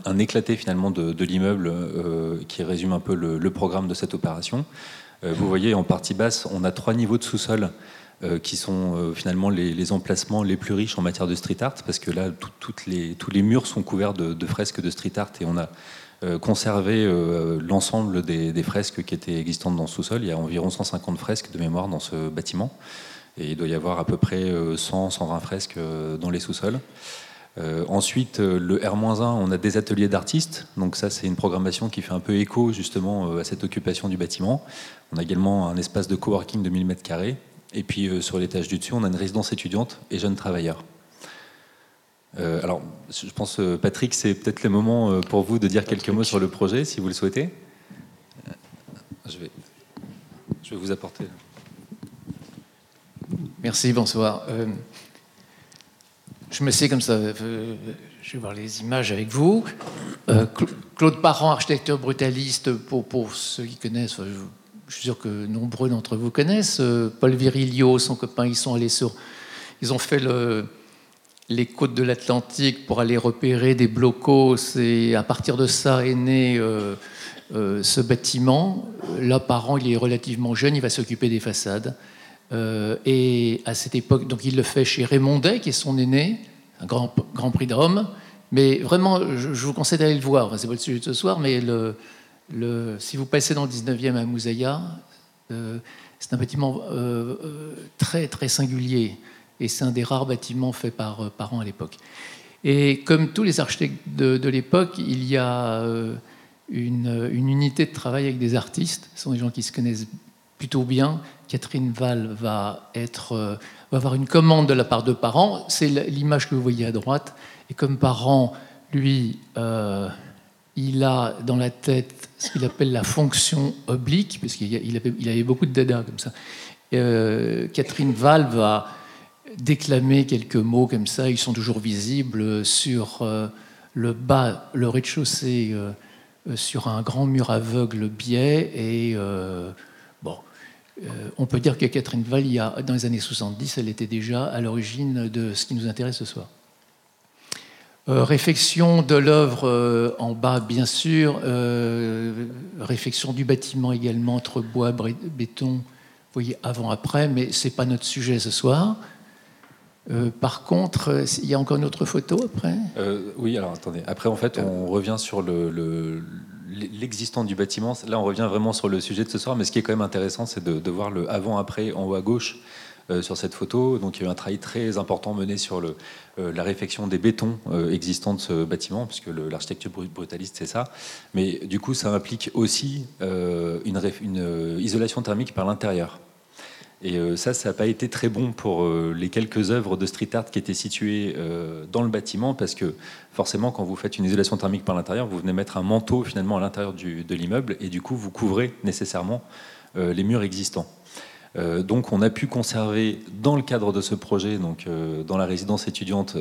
F: un, éclaté finalement de, l'immeuble qui résume un peu le, programme de cette opération. vous voyez en partie basse, on a trois niveaux de sous-sol qui sont finalement les, emplacements les plus riches en matière de street art, parce que là, tous les murs sont couverts de, fresques de street art et on a euh, conserver euh, l'ensemble des, fresques qui étaient existantes dans le sous-sol. Il y a environ 150 fresques de mémoire dans ce bâtiment. Et il doit y avoir à peu près 100, euh, 120 fresques dans les sous-sols. ensuite, le R-1, on a des ateliers d'artistes. Donc ça, c'est une programmation qui fait un peu écho justement à cette occupation du bâtiment. On a également un espace de coworking de 1000 m2. Et puis sur l'étage du dessus, on a une résidence étudiante et jeunes travailleurs. Euh, alors, je pense, euh, Patrick, c'est peut-être le moment euh, pour vous de dire quelques mots sur le projet, si vous le souhaitez. Je vais, je vais vous apporter.
G: Merci, bonsoir. je me sais comme ça, je vais voir les images avec vous. Claude Parent, architecture brutaliste, pour, pour ceux qui connaissent, je, suis sûr que nombreux d'entre vous connaissent. Paul Virilio, son copain, ils sont allés sur. Ils ont fait le les côtes de l'Atlantique pour aller repérer des blocos. Et à partir de ça est né euh, euh, ce bâtiment. Là, par an, il est relativement jeune, il va s'occuper des façades. Euh, et à cette époque, donc il le fait chez Raymondet, qui est son aîné, un grand, grand prix de Rome. Mais vraiment, je, vous conseille d'aller le voir. Enfin, c'est pas le sujet de ce soir, mais si vous passez dans le 19e à Moussaïa, c'est un bâtiment très, très singulier et c'est un des rares bâtiments faits par, euh, par à l'époque. Et comme tous les architectes de, l'époque, il y a euh, une, unité de travail avec des artistes. Ce sont des gens qui se connaissent plutôt bien. Catherine Val va, être, euh, va avoir une commande de la part de parents. C'est l'image que vous voyez à droite. Et comme parent, lui, il a dans la tête ce qu'il appelle la fonction oblique, parce qu'il avait, il avait beaucoup de dada comme ça. Catherine Val va déclamer quelques mots comme ça. Ils sont toujours visibles sur euh, le bas, le rez-de-chaussée, euh, euh, sur un grand mur aveugle biais. Et bon, on peut dire que Catherine Val, dans les années 70, elle était déjà à l'origine de ce qui nous intéresse ce soir. réflexion de l'œuvre en bas, bien sûr. réflexion du bâtiment également entre bois, béton. Vous voyez, avant-après, mais ce n'est pas notre sujet ce soir. Euh, par contre, euh, il y a encore une autre photo après?
F: Euh, Oui, alors attendez. Après, en fait, on revient sur l'existant du bâtiment. Là, on revient vraiment sur le sujet de ce soir. Mais ce qui est quand même intéressant, c'est de, voir le avant-après en haut à gauche sur cette photo. Donc, il y a eu un travail très important mené sur le, la réflexion des bétons existants de ce bâtiment, puisque l'architecture brutaliste, c'est ça. Mais du coup, ça implique aussi une isolation thermique par l'intérieur. Et euh, ça, ça n'a pas été très bon pour euh, les quelques œuvres de street art qui étaient situées euh, dans le bâtiment, parce que forcément, quand vous faites une isolation thermique par l'intérieur, vous venez mettre un manteau finalement à l'intérieur de l'immeuble, et du coup, vous couvrez nécessairement les murs existants. donc, on a pu conserver dans le cadre de ce projet, donc dans la résidence étudiante,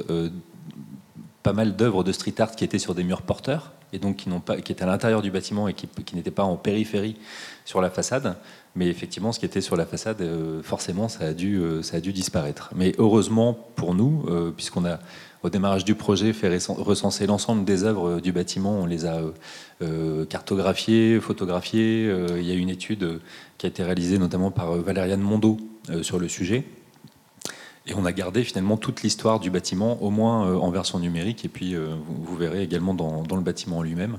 F: pas mal d'œuvres de street art qui étaient sur des murs porteurs, et donc qui, pas, qui à l'intérieur du bâtiment et qui, qui n'étaient pas en périphérie sur la façade. Mais effectivement, ce qui était sur la façade, euh, forcément, ça a, dû, euh, ça a dû disparaître. Mais heureusement pour nous, euh, puisqu'on a, au démarrage du projet, fait recenser l'ensemble des œuvres du bâtiment, on les a cartographiées, photographiées. il y a une étude qui a été réalisée notamment par Valériane Mondo sur le sujet. Et on a gardé finalement toute l'histoire du bâtiment, au moins en version numérique, et puis vous, verrez également dans, le bâtiment en lui-même.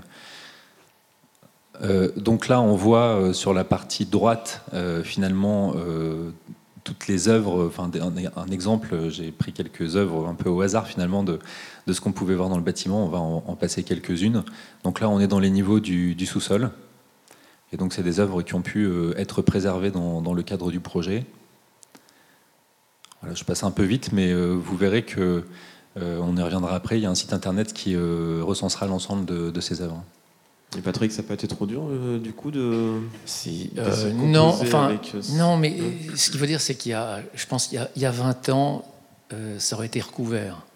F: donc là, on voit sur la partie droite, finalement, toutes les œuvres, enfin un, exemple, j'ai pris quelques œuvres un peu au hasard finalement de, ce qu'on pouvait voir dans le bâtiment, on va en, passer quelques-unes. Donc là on est dans les niveaux du, sous-sol, et donc c'est des œuvres qui ont pu euh, être préservées dans, le cadre du projet. Voilà, je passe un peu vite, mais euh, vous verrez que euh, on y reviendra après. Il y a un site internet qui recensera l'ensemble de, de ces œuvres.
C: Et Patrick, ça peut être trop dur euh, du coup de.
G: Si, euh, non, enfin, euh, non, mais ce qu'il faut dire, c'est qu'il y a, je pense qu'il y, a 20 ans, ça aurait été recouvert.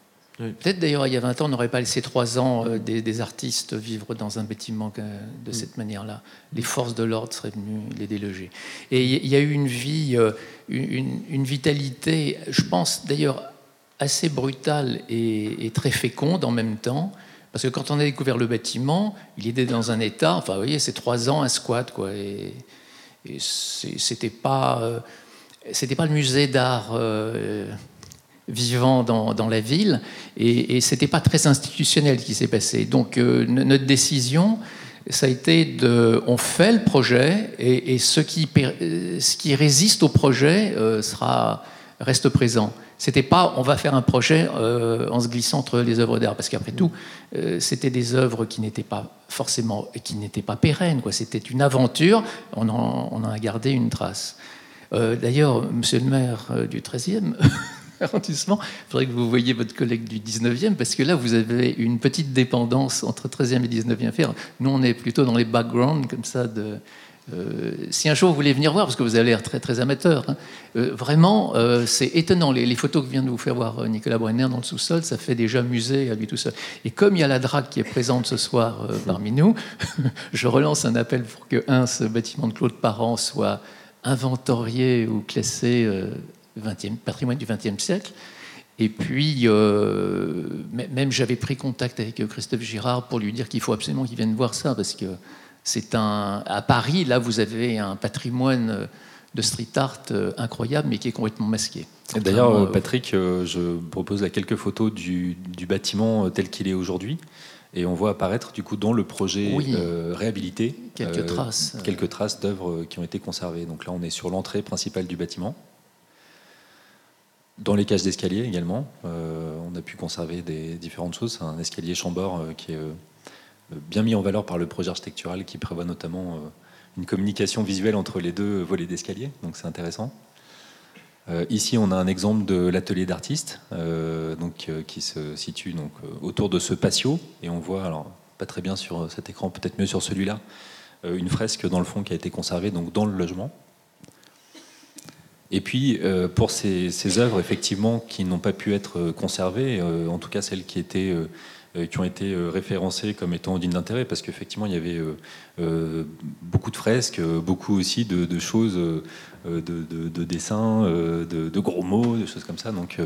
G: Peut-être d'ailleurs, il y a 20 ans, on n'aurait pas laissé trois ans des, artistes vivre dans un bâtiment de cette manière-là. Les forces de l'ordre seraient venues les déloger. Et il y a eu une vie, une, une vitalité, je pense d'ailleurs assez brutale et, et, très féconde en même temps. Parce que quand on a découvert le bâtiment, il était dans un état, enfin, vous voyez, c'est trois ans, un squat, quoi. Et, c'était pas, euh, c'était pas le musée d'art euh, vivant dans, la ville, et, et c'était pas très institutionnel qui s'est passé. Donc, euh, notre décision, ça a été de, on fait le projet, et, ce, qui, ce qui résiste au projet sera, reste présent. C'était pas on va faire un projet euh, en se glissant entre les œuvres d'art, parce qu'après tout, euh, c'était des œuvres qui n'étaient pas forcément, qui n'étaient pas pérennes. Quoi. C'était une aventure. On en, a gardé une trace. Euh, d'ailleurs, Monsieur le maire du 13e [laughs] arrondissement, il faudrait que vous voyiez votre collègue du 19e, parce que là, vous avez une petite dépendance entre 13e et 19e faire. Nous, on est plutôt dans les backgrounds comme ça euh, si un jour vous voulez venir voir, parce que vous avez l'air très, très amateur, hein, euh, vraiment, euh, c'est étonnant. Les, photos que vient de vous faire voir Nicolas Brenner dans le sous-sol, ça fait déjà musée à lui tout seul. Et comme il y a la drague qui est présente ce soir parmi nous, [laughs] je relance un appel pour que, un, ce bâtiment de Claude Parent soit inventorié ou classé 20e, patrimoine du XXe siècle. Et puis, même j'avais pris contact avec Christophe Girard pour lui dire qu'il faut absolument qu'il vienne voir ça, parce que c'est un, à Paris, là, vous avez un patrimoine de street art euh, incroyable, mais qui est complètement masqué.
F: D'ailleurs, euh, Patrick, euh, je propose là quelques photos du, bâtiment tel qu'il est aujourd'hui. Et on voit apparaître du coup dans le projet réhabilité
G: quelques traces,
F: quelques traces d'œuvres qui ont été conservées. Donc là, on est sur l'entrée principale du bâtiment. Dans les cages d'escalier également, on a pu conserver des différentes choses. Un escalier chambord qui est bien mis en valeur par le projet architectural qui prévoit notamment euh, une communication visuelle entre les deux volets d'escalier, donc c'est intéressant. Euh, ici, on a un exemple de l'atelier d'artiste, euh, donc qui se situe donc autour de ce patio, et on voit, alors pas très bien sur cet écran, peut-être mieux sur celui-là, une fresque dans le fond qui a été conservée donc dans le logement. Et puis, pour ces, œuvres, effectivement, qui n'ont pas pu être conservées, en tout cas celles qui euh, ont été euh, référencés comme étant dignes d'intérêt, parce qu'effectivement, il y avait euh, beaucoup de fresques, beaucoup aussi de, choses, de, dessins, de, gros mots, de choses comme ça. Donc,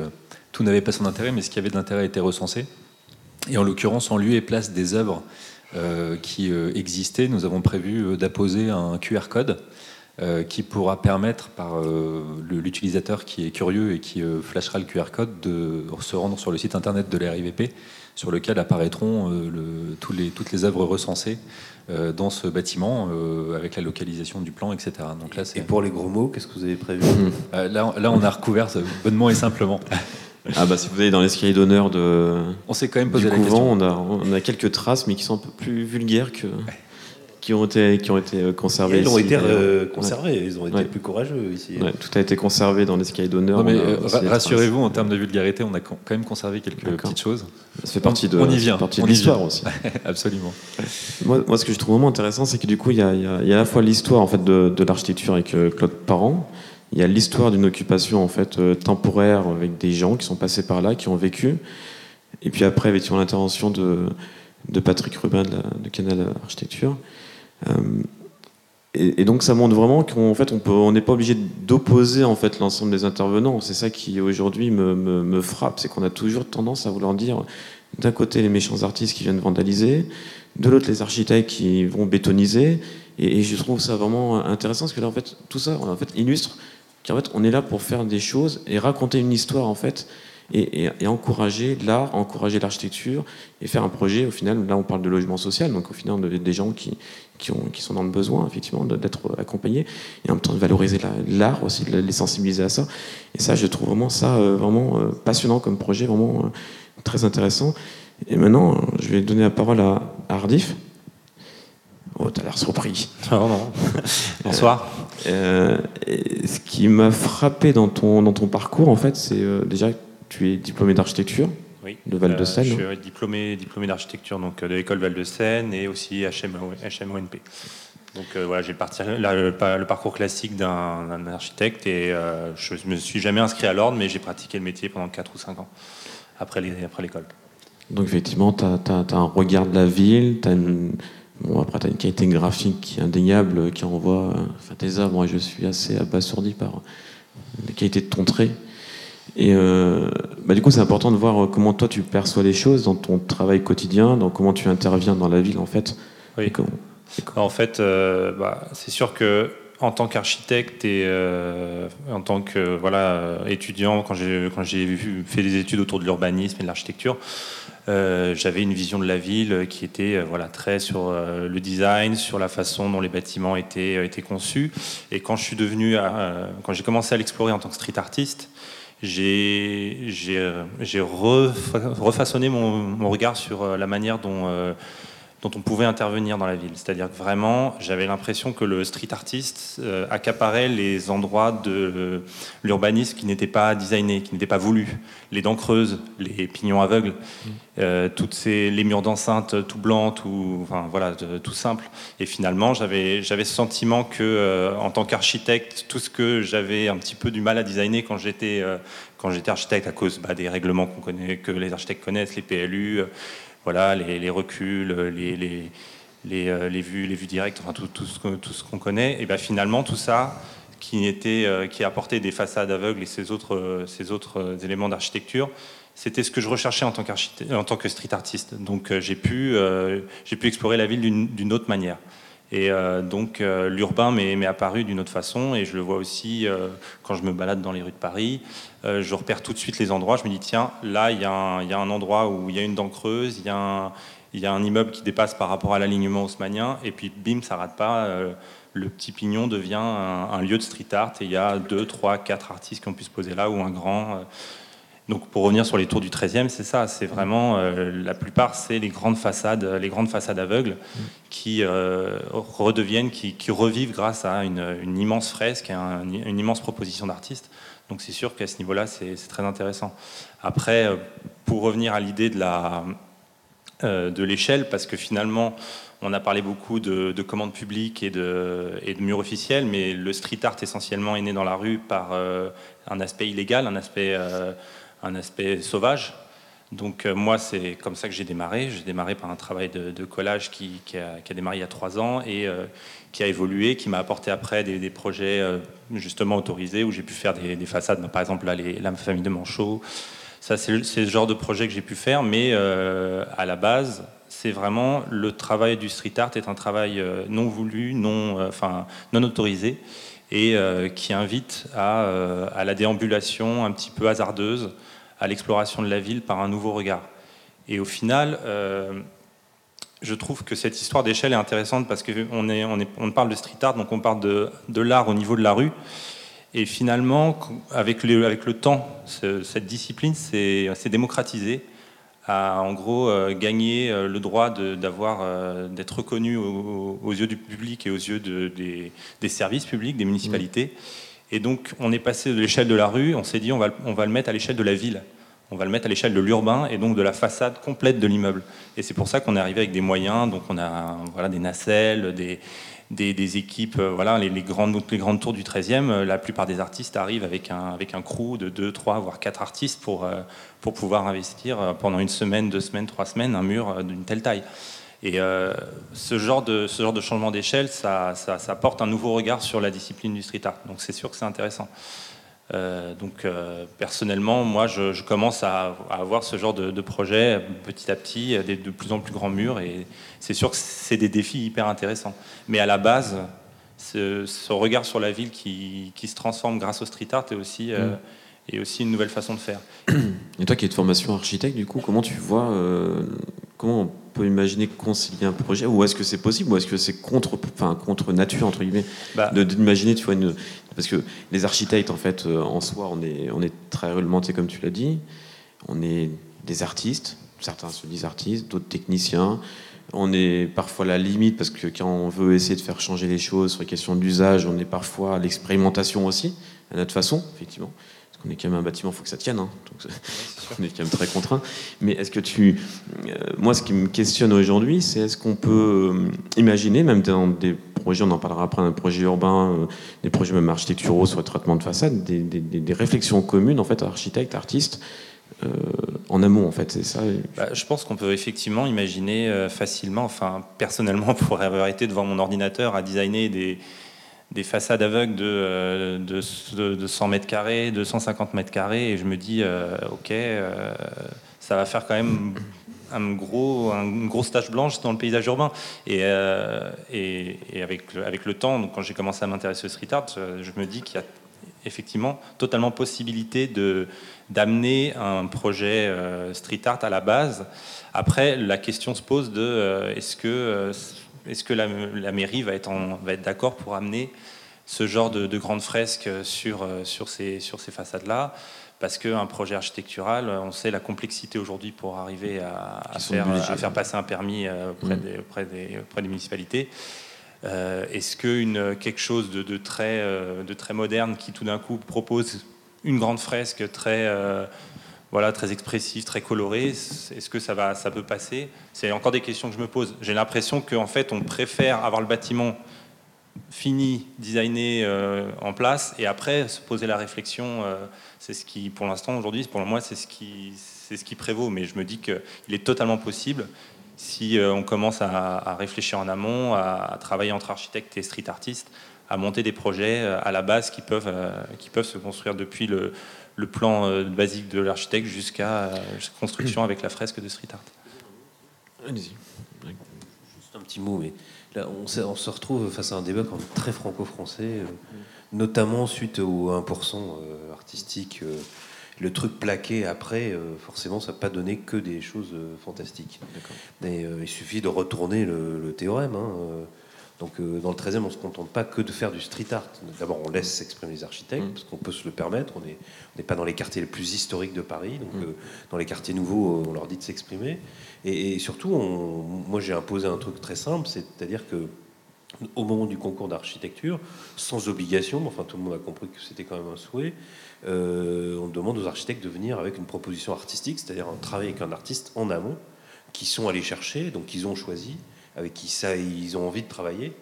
F: tout n'avait pas son intérêt, mais ce qui avait de l'intérêt été recensé. Et en l'occurrence, en lieu et place des œuvres qui existaient, nous avons prévu d'apposer un QR code qui pourra permettre par l'utilisateur qui est curieux et qui flashera le QR code de se rendre sur le site internet de l'RIVP sur lequel apparaîtront euh, le, tous les, toutes les œuvres recensées euh, dans ce bâtiment, euh, avec la localisation du plan, etc.
E: Donc là, et pour les gros mots, qu'est-ce que vous avez prévu
F: là, là, on a recouvert bonnement et simplement.
C: Ah bah si vous allez dans l'escalier d'honneur de
F: on s'est quand même posé
C: la
F: question.
C: On a, on a quelques traces, mais qui sont un peu plus vulgaires que qui ont été, qui ont été euh, conservés.
E: ils ont été euh, conservés, ils ont été plus courageux ici.
C: tout a été conservé dans l'escalier d'honneur.
F: mais euh, rassurez-vous, en termes de vulgarité, on a quand même conservé quelques petites choses.
C: Ça fait partie de,
F: on y vient.
C: partie de l'histoire aussi. [laughs]
F: Absolument.
C: Moi, moi, ce que je trouve vraiment intéressant, c'est que du coup, il y, a, il y a, à la fois l'histoire en fait de, de l'architecture avec Claude Parent. Il y a l'histoire d'une occupation en fait temporaire avec des gens qui sont passés par là, qui ont vécu. Et puis après, avec l'intervention de, de Patrick Rubin de, de Canal Architecture. Euh, et, donc ça montre vraiment qu'en fait on n'est pas obligé d'opposer en fait l'ensemble des intervenants. C'est ça qui aujourd'hui me, frappe, c'est qu'on a toujours tendance à vouloir dire d'un côté les méchants artistes qui viennent vandaliser, de l'autre les architectes qui vont bétoniser. Et, je trouve ça vraiment intéressant parce que là en fait tout ça en fait illustre qu'en fait, on est là pour faire des choses et raconter une histoire, en fait, et, encourager l'art, encourager l'architecture, et faire un projet, au final, là, on parle de logement social, donc au final, des gens qui, qui, ont, qui sont dans le besoin, effectivement, d'être accompagnés, et en même temps de valoriser l'art aussi, de les sensibiliser à ça. Et ça, je trouve vraiment ça euh, vraiment euh, passionnant comme projet, vraiment euh, très intéressant. Et maintenant, je vais donner la parole à, Ardif. Oh, t'as l'air surpris. [laughs]
H: Non, non. Bonsoir.
C: ce qui m'a frappé dans ton, dans ton parcours, en fait, c'est déjà tu es diplômé d'architecture
H: oui.
C: de Val-de-Seine.
H: je suis diplômé, diplômé d'architecture donc de l'école Val-de-Seine et aussi HMONP. Donc voilà, j'ai le, le, parcours classique d'un architecte et je ne me suis jamais inscrit à l'ordre, mais j'ai pratiqué le métier pendant 4 ou 5 ans après l'école.
C: Donc effectivement, tu as, un regard de la ville, as bon, après tu as une qualité graphique qui est indéniable, qui envoie enfin, tes œuvres. Moi, je suis assez abasourdi par la qualité de ton trait. Et euh, bah, du coup, c'est important de voir comment toi tu perçois les choses dans ton travail quotidien, dans comment tu interviens dans la ville en fait.
H: Oui. En fait, euh, bah, c'est sûr que en tant qu'architecte et euh, en tant que voilà étudiant, quand j'ai quand j'ai fait des études autour de l'urbanisme et de l'architecture, euh, j'avais une vision de la ville qui était euh, voilà très sur le design, sur la façon dont les bâtiments étaient étaient conçus. Et quand je suis devenu, quand j'ai commencé à l'explorer en tant que street artiste, j'ai j'ai refaçonné mon, mon, regard sur la manière dont dont on pouvait intervenir dans la ville. C'est-à-dire que vraiment, j'avais l'impression que le street artiste euh, accaparait les endroits de l'urbanisme qui n'étaient pas designés, qui n'étaient pas voulus. Les dents creuses, les pignons aveugles, mm. euh, toutes ces, les murs d'enceinte tout blancs, tout, enfin, voilà, tout simple. Et finalement, j'avais, ce sentiment que, euh, en tant qu'architecte, tout ce que j'avais un petit peu du mal à designer quand j'étais, quand j'étais architecte à cause bah, des règlements qu'on connaît, que les architectes connaissent, les PLU, voilà, les, reculs, les, les, euh, les, vues, les vues directes, enfin tout, ce qu'on connaît, et bien finalement tout ça qui, était, euh, qui apportait des façades aveugles et ces autres, éléments d'architecture, c'était ce que je recherchais en tant, en tant que street artiste. Donc euh, j'ai pu explorer la ville d'une autre manière. Et donc l'urbain m'est apparu d'une autre façon et je le vois aussi quand je me balade dans les rues de Paris. Euh, je repère tout de suite les endroits. Je me dis, tiens, là, il y, a un endroit où il y a une dent creuse, il y, a un immeuble qui dépasse par rapport à l'alignement haussmanien, et puis bim, ça rate pas. Euh, le petit pignon devient un, lieu de street art, et il y a deux, trois, quatre artistes qui ont pu se poser là, ou un grand. Euh. Donc pour revenir sur les tours du 13e, c'est ça, c'est vraiment la plupart c'est les grandes façades, les grandes façades aveugles qui redeviennent, qui, revivent grâce à une, immense fresque, une immense proposition d'artistes. Donc c'est sûr qu'à ce niveau-là, c'est très intéressant. Après, euh, pour revenir à l'idée de la euh, l'échelle, parce que finalement, on a parlé beaucoup de, commandes publiques et de, et de, murs officiels, mais le street art essentiellement est né dans la rue par euh, un aspect illégal, un un aspect sauvage. Donc moi, c'est comme ça que j'ai démarré. J'ai démarré par un travail de, collage qui, a, démarré il y a trois ans et qui a évolué, qui m'a apporté après des, projets euh, justement autorisés où j'ai pu faire des, façades, par exemple là, les, la famille de Manchot. Ça, c'est le, genre de projet que j'ai pu faire, mais euh, à la base, c'est vraiment le travail du street art est un travail euh, non voulu, non, enfin, non autorisé, et qui invite à, à, la déambulation un petit peu hasardeuse, à l'exploration de la ville par un nouveau regard. Et au final, je trouve que cette histoire d'échelle est intéressante parce qu'on on, parle de street art, donc on parle de, l'art au niveau de la rue. Et finalement, avec le, temps, cette discipline s'est démocratisée, a en gros euh, gagné euh, le droit d'avoir, euh, d'être reconnu aux, yeux du public et aux yeux de, des, des, services publics, des municipalités. Mmh. Et donc, on est passé de l'échelle de la rue, on s'est dit, on va, on va le mettre à l'échelle de la ville on va le mettre à l'échelle de l'urbain et donc de la façade complète de l'immeuble. Et c'est pour ça qu'on est arrivé avec des moyens, donc on a voilà, des nacelles, des, des, équipes, euh, voilà, les, grandes, les grandes tours du 13e, euh, la plupart des artistes arrivent avec un, avec un crew de 2, 3, voire 4 artistes pour, euh, pour pouvoir investir pendant une semaine, deux semaines, trois semaines un mur d'une telle taille. Et ce, genre de, ce genre de changement d'échelle, ça, ça, ça, porte un nouveau regard sur la discipline du street art. Donc c'est sûr que c'est intéressant. Euh, donc euh, personnellement, moi, je, commence à, avoir ce genre de, projet petit à petit, de plus en plus grands murs, et c'est sûr que c'est des défis hyper intéressants. Mais à la base, ce, ce regard sur la ville qui, qui, se transforme grâce au street art est aussi, mm. est aussi une nouvelle façon de faire.
C: Et toi qui es de formation architecte, du coup, comment tu vois, comment peut imaginer concilier un projet Ou est-ce que c'est possible Ou est-ce que c'est contre, enfin, contre nature, entre guillemets, bah. d'imaginer, tu vois, une, parce que les architectes, en fait, en soi, on est, on est très réglementés, comme tu l'as dit. On est des artistes, certains se disent artistes, d'autres techniciens. On est parfois à la limite parce que quand on veut essayer de faire changer les choses sur les questions d'usage, on est parfois à l'expérimentation aussi, à notre façon, effectivement. Qu'on est quand même un bâtiment, il faut que ça tienne, hein. donc [laughs] on est quand même très contraint. Mais est-ce que tu. Euh, moi, ce qui me questionne aujourd'hui, c'est est-ce qu'on peut euh, imaginer, même dans des projets, on en parlera après, un projet urbain, euh, des projets même architecturaux sur le traitement de façade, des, des réflexions communes, en fait, architectes, artistes, en amont, en fait, c'est ça
H: bah, Je pense qu'on peut effectivement imaginer facilement, enfin, personnellement, [laughs] pour avoir été devant mon ordinateur à designer des, des façades aveugles de, euh, de, de, 100 mètres carrés, de 150 mètres carrés, et je me dis, ok, ça va faire quand même un gros, une grosse tache blanche dans le paysage urbain. Et, avec, avec le temps, donc quand j'ai commencé à m'intéresser au street art, je me dis qu'il y a effectivement totalement possibilité de d'amener un projet euh, street art à la base. Après, la question se pose de euh, est-ce que euh, est-ce que la, mairie va être va être d'accord pour amener ce genre de, de grandes fresques sur sur ces sur ces façades là parce qu'un projet architectural, on sait la complexité aujourd'hui pour arriver à, faire, à faire passer un permis auprès, mmh. des, auprès, des, auprès des municipalités. Euh, est-ce que quelque chose de, très, euh, de très moderne qui tout d'un coup propose une grande fresque très, euh, voilà, très expressive, très colorée, est-ce que ça, va, ça peut passer? C'est encore des questions que je me pose. J'ai l'impression qu'en fait, on préfère avoir le bâtiment fini, designé en place, et après se poser la réflexion. c'est ce qui, pour l'instant, aujourd'hui, pour moi, c'est ce qui, prévaut. Mais je me dis qu'il est totalement possible si euh, on commence à, réfléchir en amont, à, travailler entre architectes et street artistes, à monter des projets euh, à la base qui peuvent, euh, qui peuvent se construire depuis le, plan basique de l'architecte jusqu'à la construction avec la fresque de street art.
E: Allez-y. Juste un petit mot, mais là, on, on, se retrouve face à un débat quand même très franco-français, notamment suite au 1% artistique le truc plaqué après, euh, forcément, ça n'a pas donné que des choses euh, fantastiques. Euh, il suffit de retourner le, théorème. Hein, donc, dans le 13e, on ne se contente pas que de faire du street art. D'abord, on laisse s'exprimer les architectes, mm. parce qu'on peut se le permettre. On n'est pas dans les quartiers les plus historiques de Paris. Donc, mm. dans les quartiers nouveaux, on leur dit de s'exprimer. Et, surtout, moi, j'ai imposé un truc très simple, c'est-à-dire que au moment du concours d'architecture, sans obligation, enfin tout le monde a compris que c'était quand même un souhait, euh, on demande aux architectes de venir avec une proposition artistique, c'est-à-dire un travail avec un artiste en amont, qui sont allés chercher, donc ils ont choisi, avec qui ça, ils ont envie de travailler.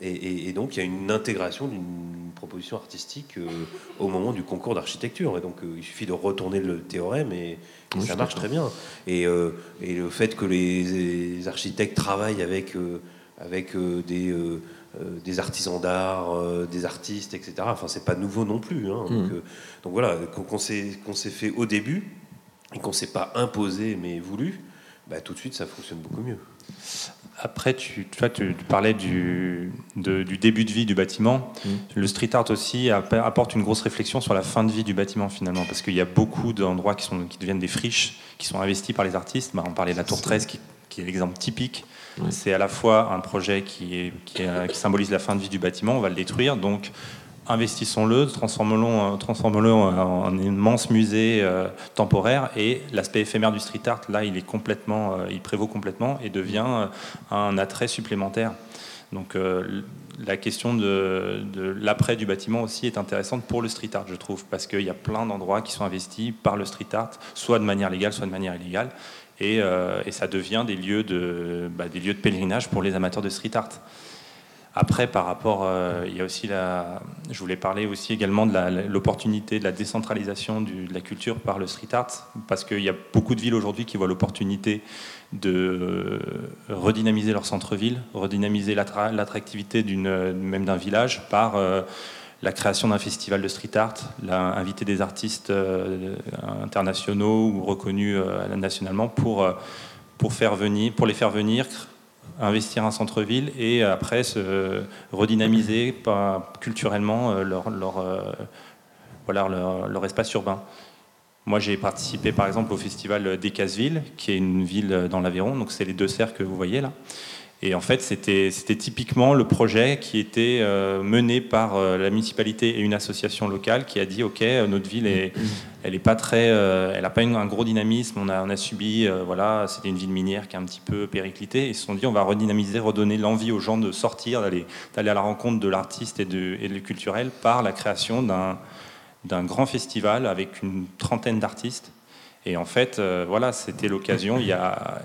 E: Et, donc il y a une intégration d'une proposition artistique euh, au moment du concours d'architecture. Et donc euh, il suffit de retourner le théorème et, ça marche très bien. Et, et, le fait que les, architectes travaillent avec, avec des euh, des artisans d'art, euh, des artistes, etc. Enfin, c'est pas nouveau non plus. Hein. Hmm. Euh, donc, voilà, qu'on s'est fait au début et qu'on s'est pas imposé mais voulu, bah, tout de suite ça fonctionne beaucoup mieux.
H: Après, tu, tu, tu parlais du, du, début de vie du bâtiment. Hmm. Le street art aussi apporte une grosse réflexion sur la fin de vie du bâtiment finalement, parce qu'il y a beaucoup d'endroits qui, qui deviennent des friches, qui sont investis par les artistes. Bah, on parlait de la Tour 13, qui, qui est l'exemple typique c'est à la fois un projet qui, symbolise la fin de vie du bâtiment, on va le détruire, donc investissons-le, transformons-le en, un immense musée euh, temporaire et l'aspect éphémère du street art, là, il, est complètement, euh, il prévaut complètement et devient euh, un attrait supplémentaire. Donc la question de, de l'après du bâtiment aussi est intéressante pour le street art, je trouve, parce qu'il y a plein d'endroits qui sont investis par le street art, soit de manière légale, soit de manière illégale. Et, ça devient bah, des lieux de pèlerinage pour les amateurs de street art. Après, par rapport, euh, il y a aussi la, je voulais parler aussi également de l'opportunité de la décentralisation de la culture par le street art, parce qu'il y a beaucoup de villes aujourd'hui qui voient l'opportunité de redynamiser leur centre-ville, redynamiser l'attractivité même d'un village par euh, la création d'un festival de street art, inviter des artistes euh, internationaux ou reconnus euh, nationalement pour, euh, pour, faire venir, pour les faire venir investir un centre-ville et après se redynamiser culturellement leur, leur, voilà, leur, espace urbain. Moi, j'ai participé par exemple au festival d'Ecasville, qui est une ville dans l'Aveyron, donc c'est les deux cercles que vous voyez là. Et en fait, c'était typiquement le projet qui était euh, mené par euh, la municipalité et une association locale qui a dit OK, euh, notre ville est, elle est pas très, elle n'a pas un gros dynamisme. On a, subi, voilà, c'était une ville minière qui est un petit peu périclitée. Et ils se sont dit on va redynamiser, redonner l'envie aux gens de sortir, d'aller à la rencontre de l'artiste et, de, du culturel par la création d'un grand festival avec une trentaine d'artistes. Et en fait, voilà, c'était l'occasion. Il y a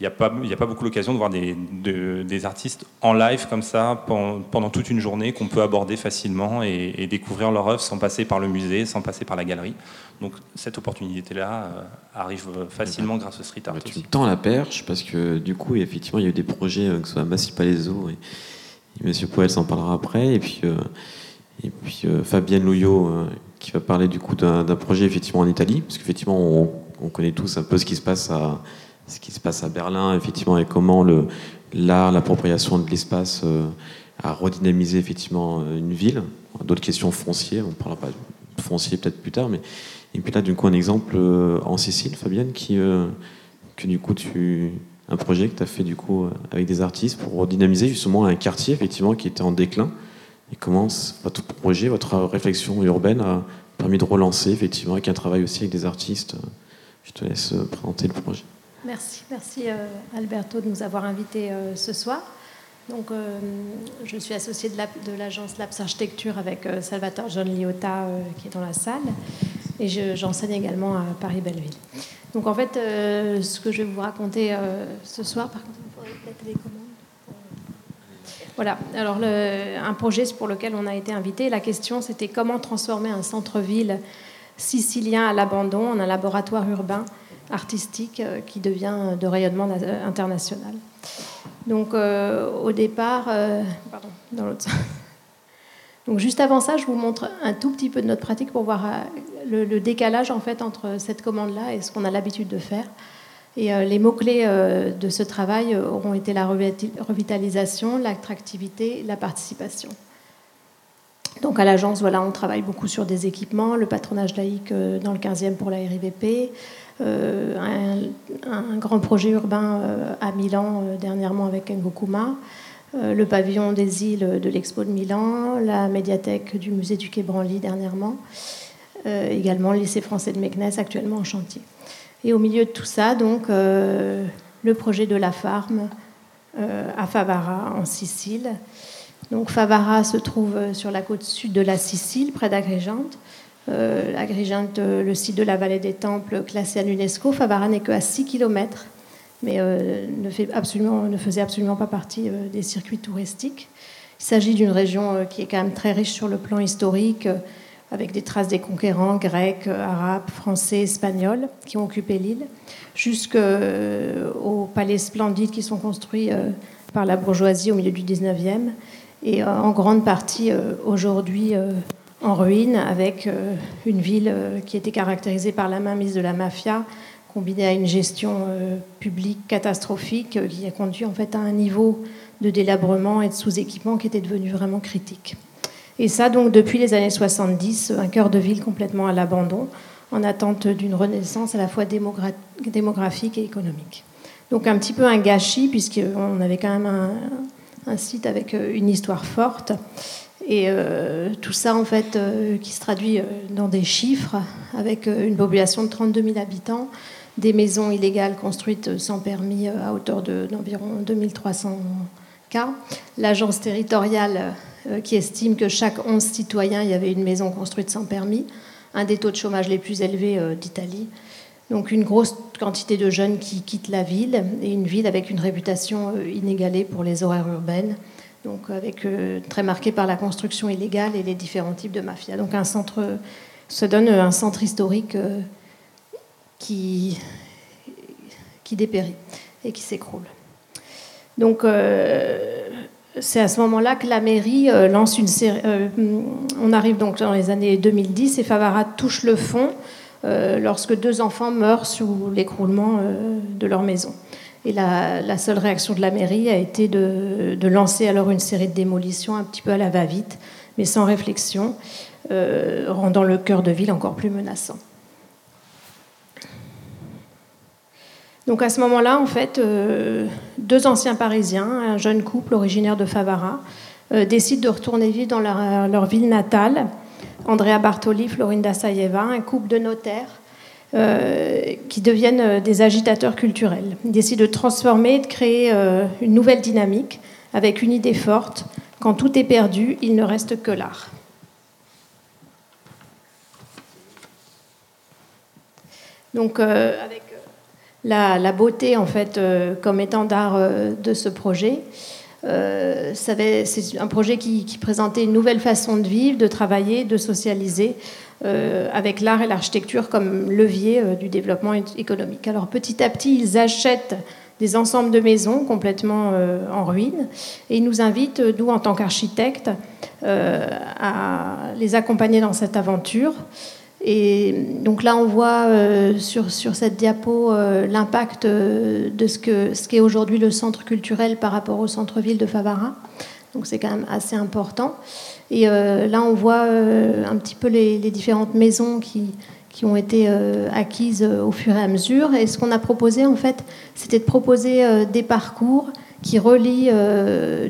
H: il n'y a, pas, a pas beaucoup l'occasion de voir des, des, artistes en live comme ça pendant, toute une journée qu'on peut aborder facilement et, découvrir leur œuvre sans passer par le musée, sans passer par la galerie. Donc cette opportunité-là euh, arrive facilement grâce au street art.
C: tu tends la perche parce que du coup, effectivement, il y a eu des projets, euh, que ce soit Massy Palaiso et, et Monsieur Poel s'en parlera après, et puis, euh, et puis Fabienne Louillot qui va parler du coup d'un projet effectivement en Italie, parce qu'effectivement, on, on connaît tous un peu ce qui se passe à ce qui se passe à Berlin, effectivement, et comment l'art, l'appropriation de l'espace euh, a redynamisé effectivement euh, une ville. D'autres questions foncières, on ne parlera pas de foncier peut-être plus tard, mais et puis là, du coup, un exemple euh, en Sicile, Fabienne, qui, que du coup, tu, un projet que tu as fait du coup avec des artistes pour redynamiser justement un quartier effectivement qui était en déclin. Et comment votre projet, votre réflexion urbaine a permis de relancer effectivement avec un travail aussi avec des artistes. Je te laisse présenter le projet.
I: Merci, merci euh, Alberto de nous avoir invités euh, ce soir. Donc, euh, je suis associée de l'agence Labs Architecture avec Salvatore John Liotta qui est dans la salle et j'enseigne également à Paris-Belleville. Donc, en fait, ce que je vais vous raconter ce soir, par contre, il faudrait peut-être les commandes. Voilà, alors un projet pour lequel on a été invité. La question, c'était comment transformer un centre-ville sicilien à l'abandon en un laboratoire urbain artistique euh, qui devient de rayonnement international. Donc euh, au départ, euh, pardon, dans l'autre sens. [laughs] Donc juste avant ça, je vous montre un tout petit peu de notre pratique pour voir le, décalage en fait entre cette commande-là et ce qu'on a l'habitude de faire. Et les mots-clés de ce travail auront été la revitalisation, l'attractivité, la participation. Donc à l'agence, voilà, on travaille beaucoup sur des équipements, le patronage laïque dans le 15e pour la RIVP, euh, un, grand projet urbain euh, à Milan euh, dernièrement avec Ngokuma, le pavillon des îles de l'Expo de Milan, la médiathèque du musée du Quai Branly dernièrement, également le lycée français de Meknès actuellement en chantier. Et au milieu de tout ça, donc, le projet de la Farm à Favara, en Sicile. Donc Favara se trouve sur la côte sud de la Sicile, près d'Agrigente. Euh, Agrigente, euh, le site de la vallée des Temples, classé à l'UNESCO. Favara n'est que à 6 km, mais euh, ne, faisait absolument pas partie des circuits touristiques. Il s'agit d'une région qui est quand même très riche sur le plan historique, avec des traces des conquérants grecs, arabes, français, espagnols qui ont occupé l'île, jusqu'aux palais splendides qui sont construits par la bourgeoisie au milieu du 19e, et en grande partie aujourd'hui en ruine, avec euh, une ville euh, qui était caractérisée par la mainmise de la mafia, combinée à une gestion euh, publique catastrophique, qui a conduit en fait à un niveau de délabrement et de sous-équipement qui était devenu vraiment critique. Et ça, donc, depuis les années 70, un cœur de ville complètement à l'abandon, en attente d'une renaissance à la fois démographique et économique. Donc, un petit peu un gâchis, puisqu'on avait quand même un, un site avec une histoire forte. Et euh, tout ça, en fait, euh, qui se traduit euh, dans des chiffres, avec une population de 32 000 habitants, des maisons illégales construites sans permis à hauteur d'environ 2300 cas, l'agence territoriale qui estime que chaque 11 citoyens, il y avait une maison construite sans permis, un des taux de chômage les plus élevés d'Italie. Donc une grosse quantité de jeunes qui quittent la ville et une ville avec une réputation inégalée pour les horaires urbaines donc euh, très marqué par la construction illégale et les différents types de mafia. Donc un centre, ça donne un centre historique euh, qui, dépérit et qui s'écroule. Donc euh, c'est à ce moment-là que la mairie lance une série. on arrive donc dans les années 2010 et Favara touche le fond lorsque deux enfants meurent sous l'écroulement de leur maison. Et la, seule réaction de la mairie a été de, lancer alors une série de démolitions un petit peu à la va-vite, mais sans réflexion, euh, rendant le cœur de ville encore plus menaçant. Donc à ce moment-là, en fait, euh, deux anciens Parisiens, un jeune couple originaire de Favara, euh, décident de retourner vivre dans leur, ville natale. Andrea Bartoli, Florinda Sayeva, un couple de notaires euh, qui deviennent des agitateurs culturels. Ils décident de transformer de créer une nouvelle dynamique avec une idée forte. Quand tout est perdu, il ne reste que l'art. Donc, avec la, beauté, en fait, euh, comme étendard euh, de ce projet. Euh, c'est un projet qui, présentait une nouvelle façon de vivre, de travailler, de socialiser, avec l'art et l'architecture comme levier du développement économique. Alors petit à petit, ils achètent des ensembles de maisons complètement en ruine et ils nous invitent, nous en tant qu'architectes, à les accompagner dans cette aventure. Et donc là, on voit euh, sur, cette diapo euh, l'impact euh, de ce qu'est ce qu'est aujourd'hui le centre culturel par rapport au centre-ville de Favara. Donc c'est quand même assez important. Et là, on voit un petit peu les, les différentes maisons qui, qui ont été acquises au fur et à mesure. Et ce qu'on a proposé, en fait, c'était de proposer des parcours qui relient,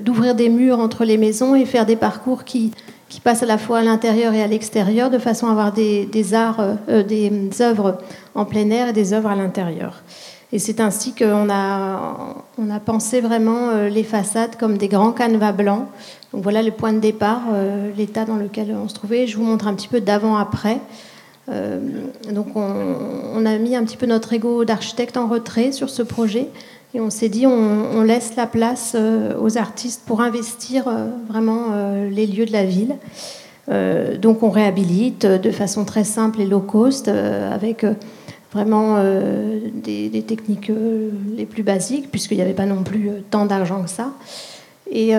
I: d'ouvrir des murs entre les maisons et faire des parcours qui qui passe à la fois à l'intérieur et à l'extérieur, de façon à avoir des, arts, euh, des œuvres en plein air et des œuvres à l'intérieur. Et c'est ainsi qu'on a, on a pensé vraiment euh, les façades comme des grands canevas blancs. Donc voilà le point de départ, euh, l'état dans lequel on se trouvait. Je vous montre un petit peu d'avant-après. donc on, a mis un petit peu notre ego d'architecte en retrait sur ce projet et on s'est dit, on, laisse la place euh, aux artistes pour investir euh, vraiment euh, les lieux de la ville. donc on réhabilite de façon très simple et low cost, avec vraiment des, techniques les plus basiques, puisqu'il n'y avait pas non plus tant d'argent que ça. Et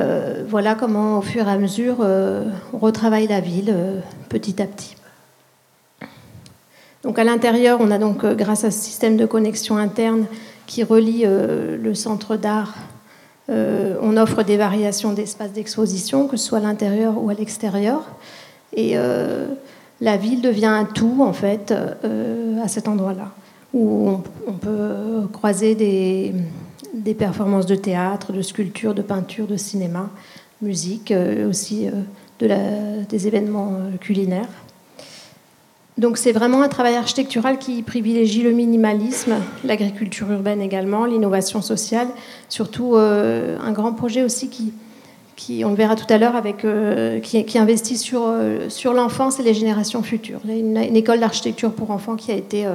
I: voilà comment, au fur et à mesure, on retravaille la ville petit à petit. Donc à l'intérieur, on a donc, grâce à ce système de connexion interne, qui relie euh, le centre d'art. Euh, on offre des variations d'espaces d'exposition, que ce soit à l'intérieur ou à l'extérieur. Et euh, la ville devient un tout, en fait, à cet endroit-là, où on, peut croiser des, performances de théâtre, de sculpture, de peinture, de cinéma, musique, aussi de la, des événements culinaires. Donc c'est vraiment un travail architectural qui privilégie le minimalisme, l'agriculture urbaine également, l'innovation sociale, surtout euh, un grand projet aussi qui, qui, on le verra tout à l'heure, avec euh, qui, investit sur, euh, sur l'enfance et les générations futures. Il y a une, école d'architecture pour enfants qui a été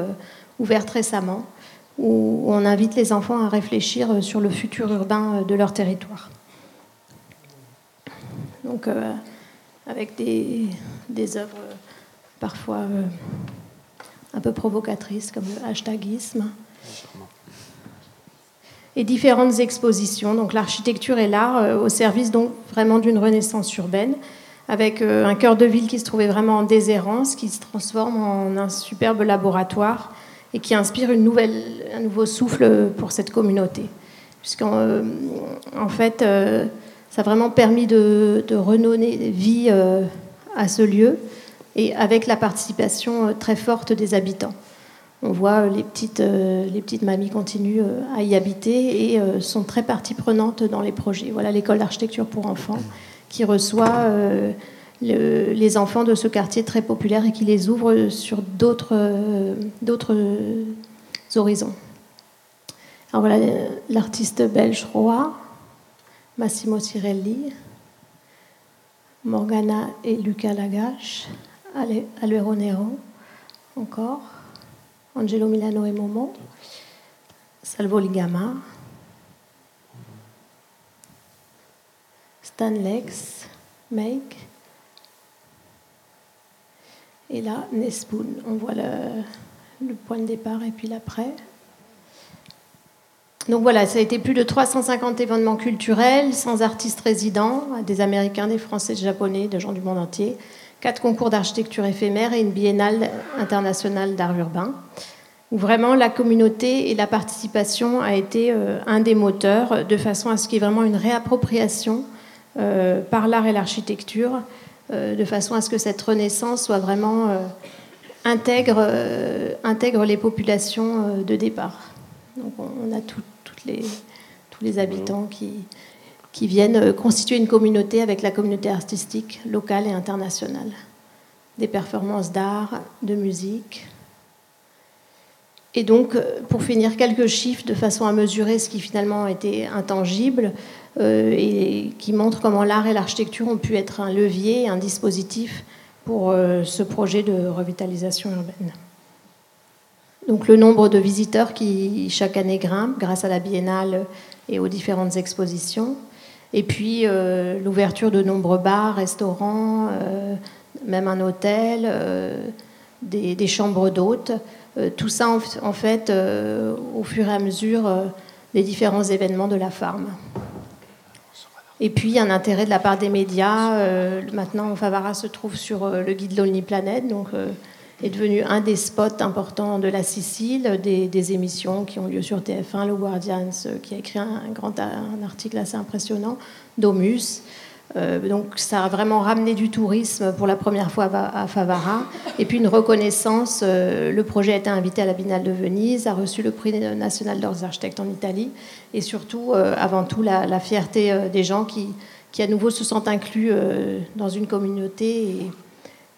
I: ouverte récemment, où on invite les enfants à réfléchir sur le futur urbain de leur territoire. Donc avec des, des œuvres parfois euh, un peu provocatrices, comme le hashtagisme. Et différentes expositions, donc l'architecture et l'art euh, au service donc vraiment d'une renaissance urbaine, avec euh, un cœur de ville qui se trouvait vraiment en déshérence, qui se transforme en un superbe laboratoire et qui inspire un nouveau souffle pour cette communauté. Puisqu'en en fait, ça a vraiment permis de, de vie à ce lieu et avec la participation euh, très forte des habitants. On voit euh, les petites, euh, les petites mamies continuent à y habiter et sont très partie prenantes dans les projets. Voilà l'école d'architecture pour enfants qui reçoit les enfants de ce quartier très populaire et qui les ouvre sur d'autres horizons. Alors voilà l'artiste belge Roa, Massimo Cirelli, Morgana et Luca Lagache. Alvero Nero, encore, Angelo Milano et Momo, Salvo Ligama, Stan Lex, Make, et là, Nespoon. On voit le, point de départ et puis l'après. Donc voilà, ça a été plus de 350 événements culturels, sans artistes résidents, des Américains, des Français, des Japonais, des gens du monde entier quatre concours d'architecture éphémère et une biennale internationale d'art urbain, où vraiment la communauté et la participation a été un des moteurs, de façon à ce qu'il y ait vraiment une réappropriation par l'art et l'architecture, de façon à ce que cette renaissance soit vraiment intègre, intègre les populations de départ. Donc on a toutes les, tous les habitants qui, qui viennent constituer une communauté avec la communauté artistique locale et internationale. Des performances d'art, de musique. Et donc, pour finir, quelques chiffres de façon à mesurer ce qui finalement été intangible euh, et qui montrent comment l'art et l'architecture ont pu être un levier, un dispositif pour euh, ce projet de revitalisation urbaine. Donc le nombre de visiteurs qui chaque année grimpe grâce à la biennale et aux différentes expositions. Et puis euh, l'ouverture de nombreux bars, restaurants, euh, même un hôtel, euh, des, chambres d'hôtes. tout ça en, fait au fur et à mesure des différents événements de la farm. Et puis un intérêt de la part des médias. maintenant, Favara se trouve sur le guide Lonely Planet, donc est devenu un des spots importants de la Sicile, des, émissions qui ont lieu sur TF1, Le Guardian, qui a écrit un, grand article assez impressionnant, Domus. Euh, donc ça a vraiment ramené du tourisme pour la première fois à Favara. Et puis une reconnaissance, euh, le projet a été invité à la Biennale de Venise, a reçu le prix national d'arts architectes en Italie, et surtout, euh, avant tout, la, fierté des gens qui, qui, à nouveau se sentent inclus dans une communauté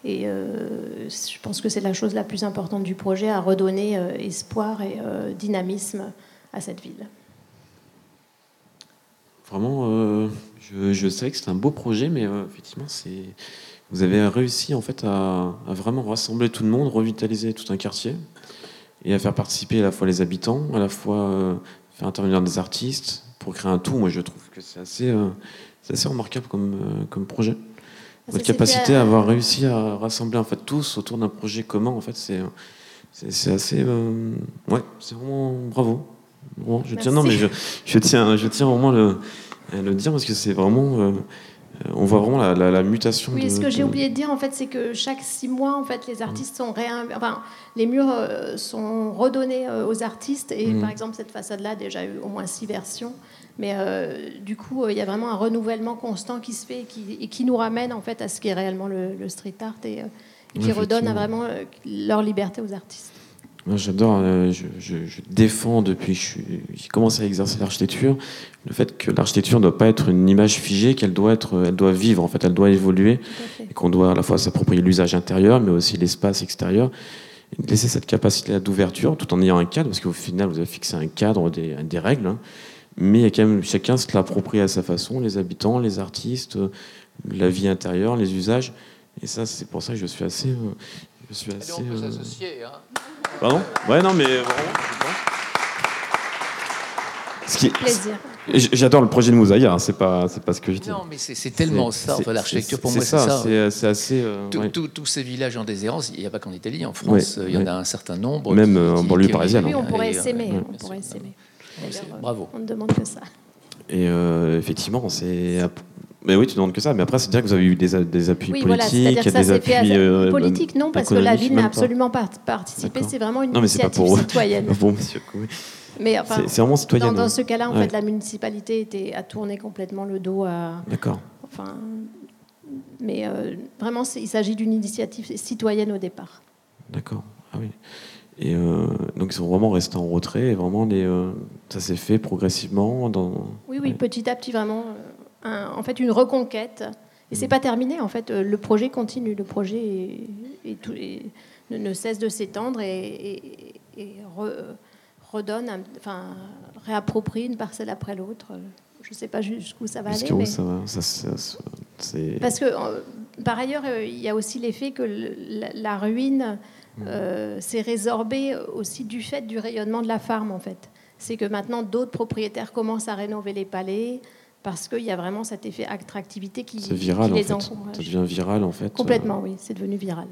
I: et euh, je pense que c'est la chose la plus importante du projet, à redonner euh, espoir et euh, dynamisme à cette ville.
C: Vraiment, je, sais que c'est un beau projet, mais effectivement, vous avez réussi en fait à, vraiment rassembler tout le monde, revitaliser tout un quartier et à faire participer à la fois les habitants, à la fois faire intervenir des artistes pour créer un tout. Moi, je trouve que c'est assez, remarquable comme projet. Votre capacité à avoir réussi à rassembler en fait tous autour d'un projet commun, en fait, c'est c'est assez euh, ouais, c'est vraiment bravo. je tiens non mais je, je, tiens je tiens vraiment le le dire parce que c'est vraiment euh, on voit vraiment la, la, mutation.
I: Oui, ce que j'ai oublié de dire, en fait, c'est que chaque six mois, en fait, les artistes sont enfin, les murs euh, sont redonnés aux artistes. Et mmh. par exemple, cette façade-là a déjà eu au moins six versions. Mais euh, du coup, euh, il y a vraiment un renouvellement constant qui se fait et qui, nous ramène en fait à ce qui est réellement le, street art et, euh, qui redonne vraiment leur liberté aux artistes.
C: Moi, j'adore, je, défends depuis que j'ai commencé à exercer l'architecture, le fait que l'architecture ne doit pas être une image figée, qu'elle doit, être, elle doit vivre, en fait, elle doit évoluer, et qu'on doit à la fois s'approprier l'usage intérieur, mais aussi l'espace extérieur, et laisser cette capacité d'ouverture tout en ayant un cadre, parce qu'au final, vous avez fixé un cadre, des, des règles. Hein mais il y a quand même chacun se l'approprie à sa façon, les habitants, les artistes, euh, la vie intérieure, les usages. Et ça, c'est pour ça que je suis assez. Euh, je suis assez. on peut
G: euh, s'associer. Hein.
C: Pardon Ouais, non, mais vraiment,
I: Ce qui... Plaisir.
C: J'adore le projet de Moussaïa, hein, c'est pas, c'est pas ce que je dis.
G: Non, mais c'est tellement ça, l'architecture pour moi, c'est ça.
C: C'est assez.
G: Tous ces villages en déshérence, il n'y a pas qu'en Italie, en France, il y en a un certain nombre.
C: Même en banlieue parisienne.
I: Oui, on pourrait s'aimer. On pourrait s'aimer.
G: Bravo.
I: On ne demande que ça.
C: Et euh, effectivement, c'est. Mais oui, tu demandes que ça. Mais après, c'est dire que vous avez eu des, des appuis oui, politiques, voilà, des appuis
I: euh, politiques, non, parce que la ville n'a absolument pas participé. C'est vraiment une non, mais initiative pas pour... citoyenne. [laughs]
C: bon, monsieur.
I: Mais
C: enfin, c'est vraiment citoyen.
I: Dans, ce cas-là, en fait, la municipalité était, a tourné complètement le dos à.
C: D'accord.
I: Enfin, mais euh, vraiment, il s'agit d'une initiative citoyenne au départ.
C: D'accord. Ah oui. Et euh, donc ils sont vraiment restés en retrait. Et vraiment, les, euh, ça s'est fait progressivement. Dans...
I: Oui, oui, petit à petit, vraiment. Euh, en fait, une reconquête. Et c'est mm. pas terminé. En fait, le projet continue. Le projet ne, cesse de s'étendre et, redonne, enfin, réapproprie une parcelle après l'autre. Je ne sais pas jusqu'où ça va aller. Mais...
C: Ça va,
I: Parce que, par ailleurs, il y a aussi l'effet que la ruine euh, c'est résorbé aussi du fait du rayonnement de la farm, en fait. C'est que maintenant, d'autres propriétaires commencent à rénover les palais parce qu'il y a vraiment cet effet attractivité qui,
C: viral,
I: les
C: en fait. Ça devient viral, en fait.
I: Complètement, oui, c'est devenu viral.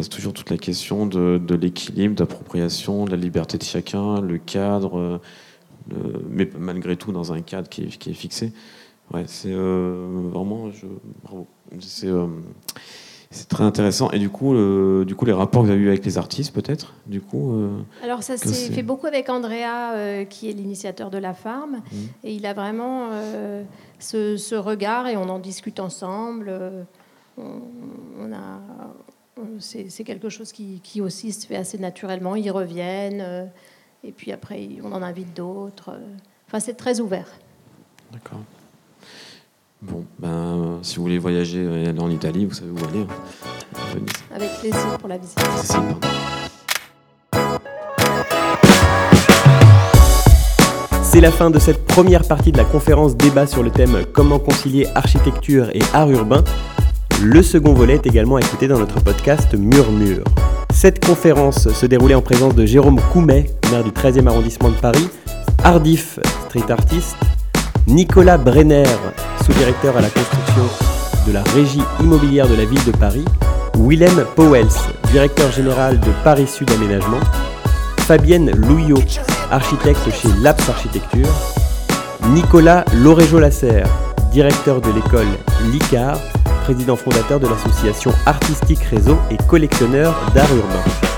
C: C'est toujours toute la question de, l'équilibre, d'appropriation, de la liberté de chacun, le cadre, mais malgré tout dans un cadre qui est, fixé. Ouais, c'est euh, vraiment, je, bravo. C'est euh, C'est très intéressant. Et du coup, du coup, les rapports que vous avez eu avec les artistes, peut-être Du coup.
I: Euh, Alors ça s'est fait beaucoup avec Andrea, euh, qui est l'initiateur de la farm, mmh. et il a vraiment euh, ce, regard et on en discute ensemble. On, a, c'est quelque chose qui, qui, aussi se fait assez naturellement. Ils reviennent, et puis après, on en invite d'autres. Enfin, c'est très ouvert.
C: D'accord. Bon, ben, si vous voulez voyager et aller en Italie, vous savez où aller. Hein.
I: Avec plaisir pour la visite.
A: C'est la fin de cette première partie de la conférence débat sur le thème Comment concilier architecture et art urbain. Le second volet est également écouté dans notre podcast Murmure. Cette conférence se déroulait en présence de Jérôme Coumet, maire du 13e arrondissement de Paris, Ardif, street artist, Nicolas Brenner, sous-directeur à la construction de la régie immobilière de la ville de Paris, Willem Powels, directeur général de Paris Sud Aménagement, Fabienne Louillot, architecte chez Laps Architecture, Nicolas Loréjo-Lasserre, directeur de l'école LICAR, président fondateur de l'association Artistique Réseau et collectionneur d'art urbain.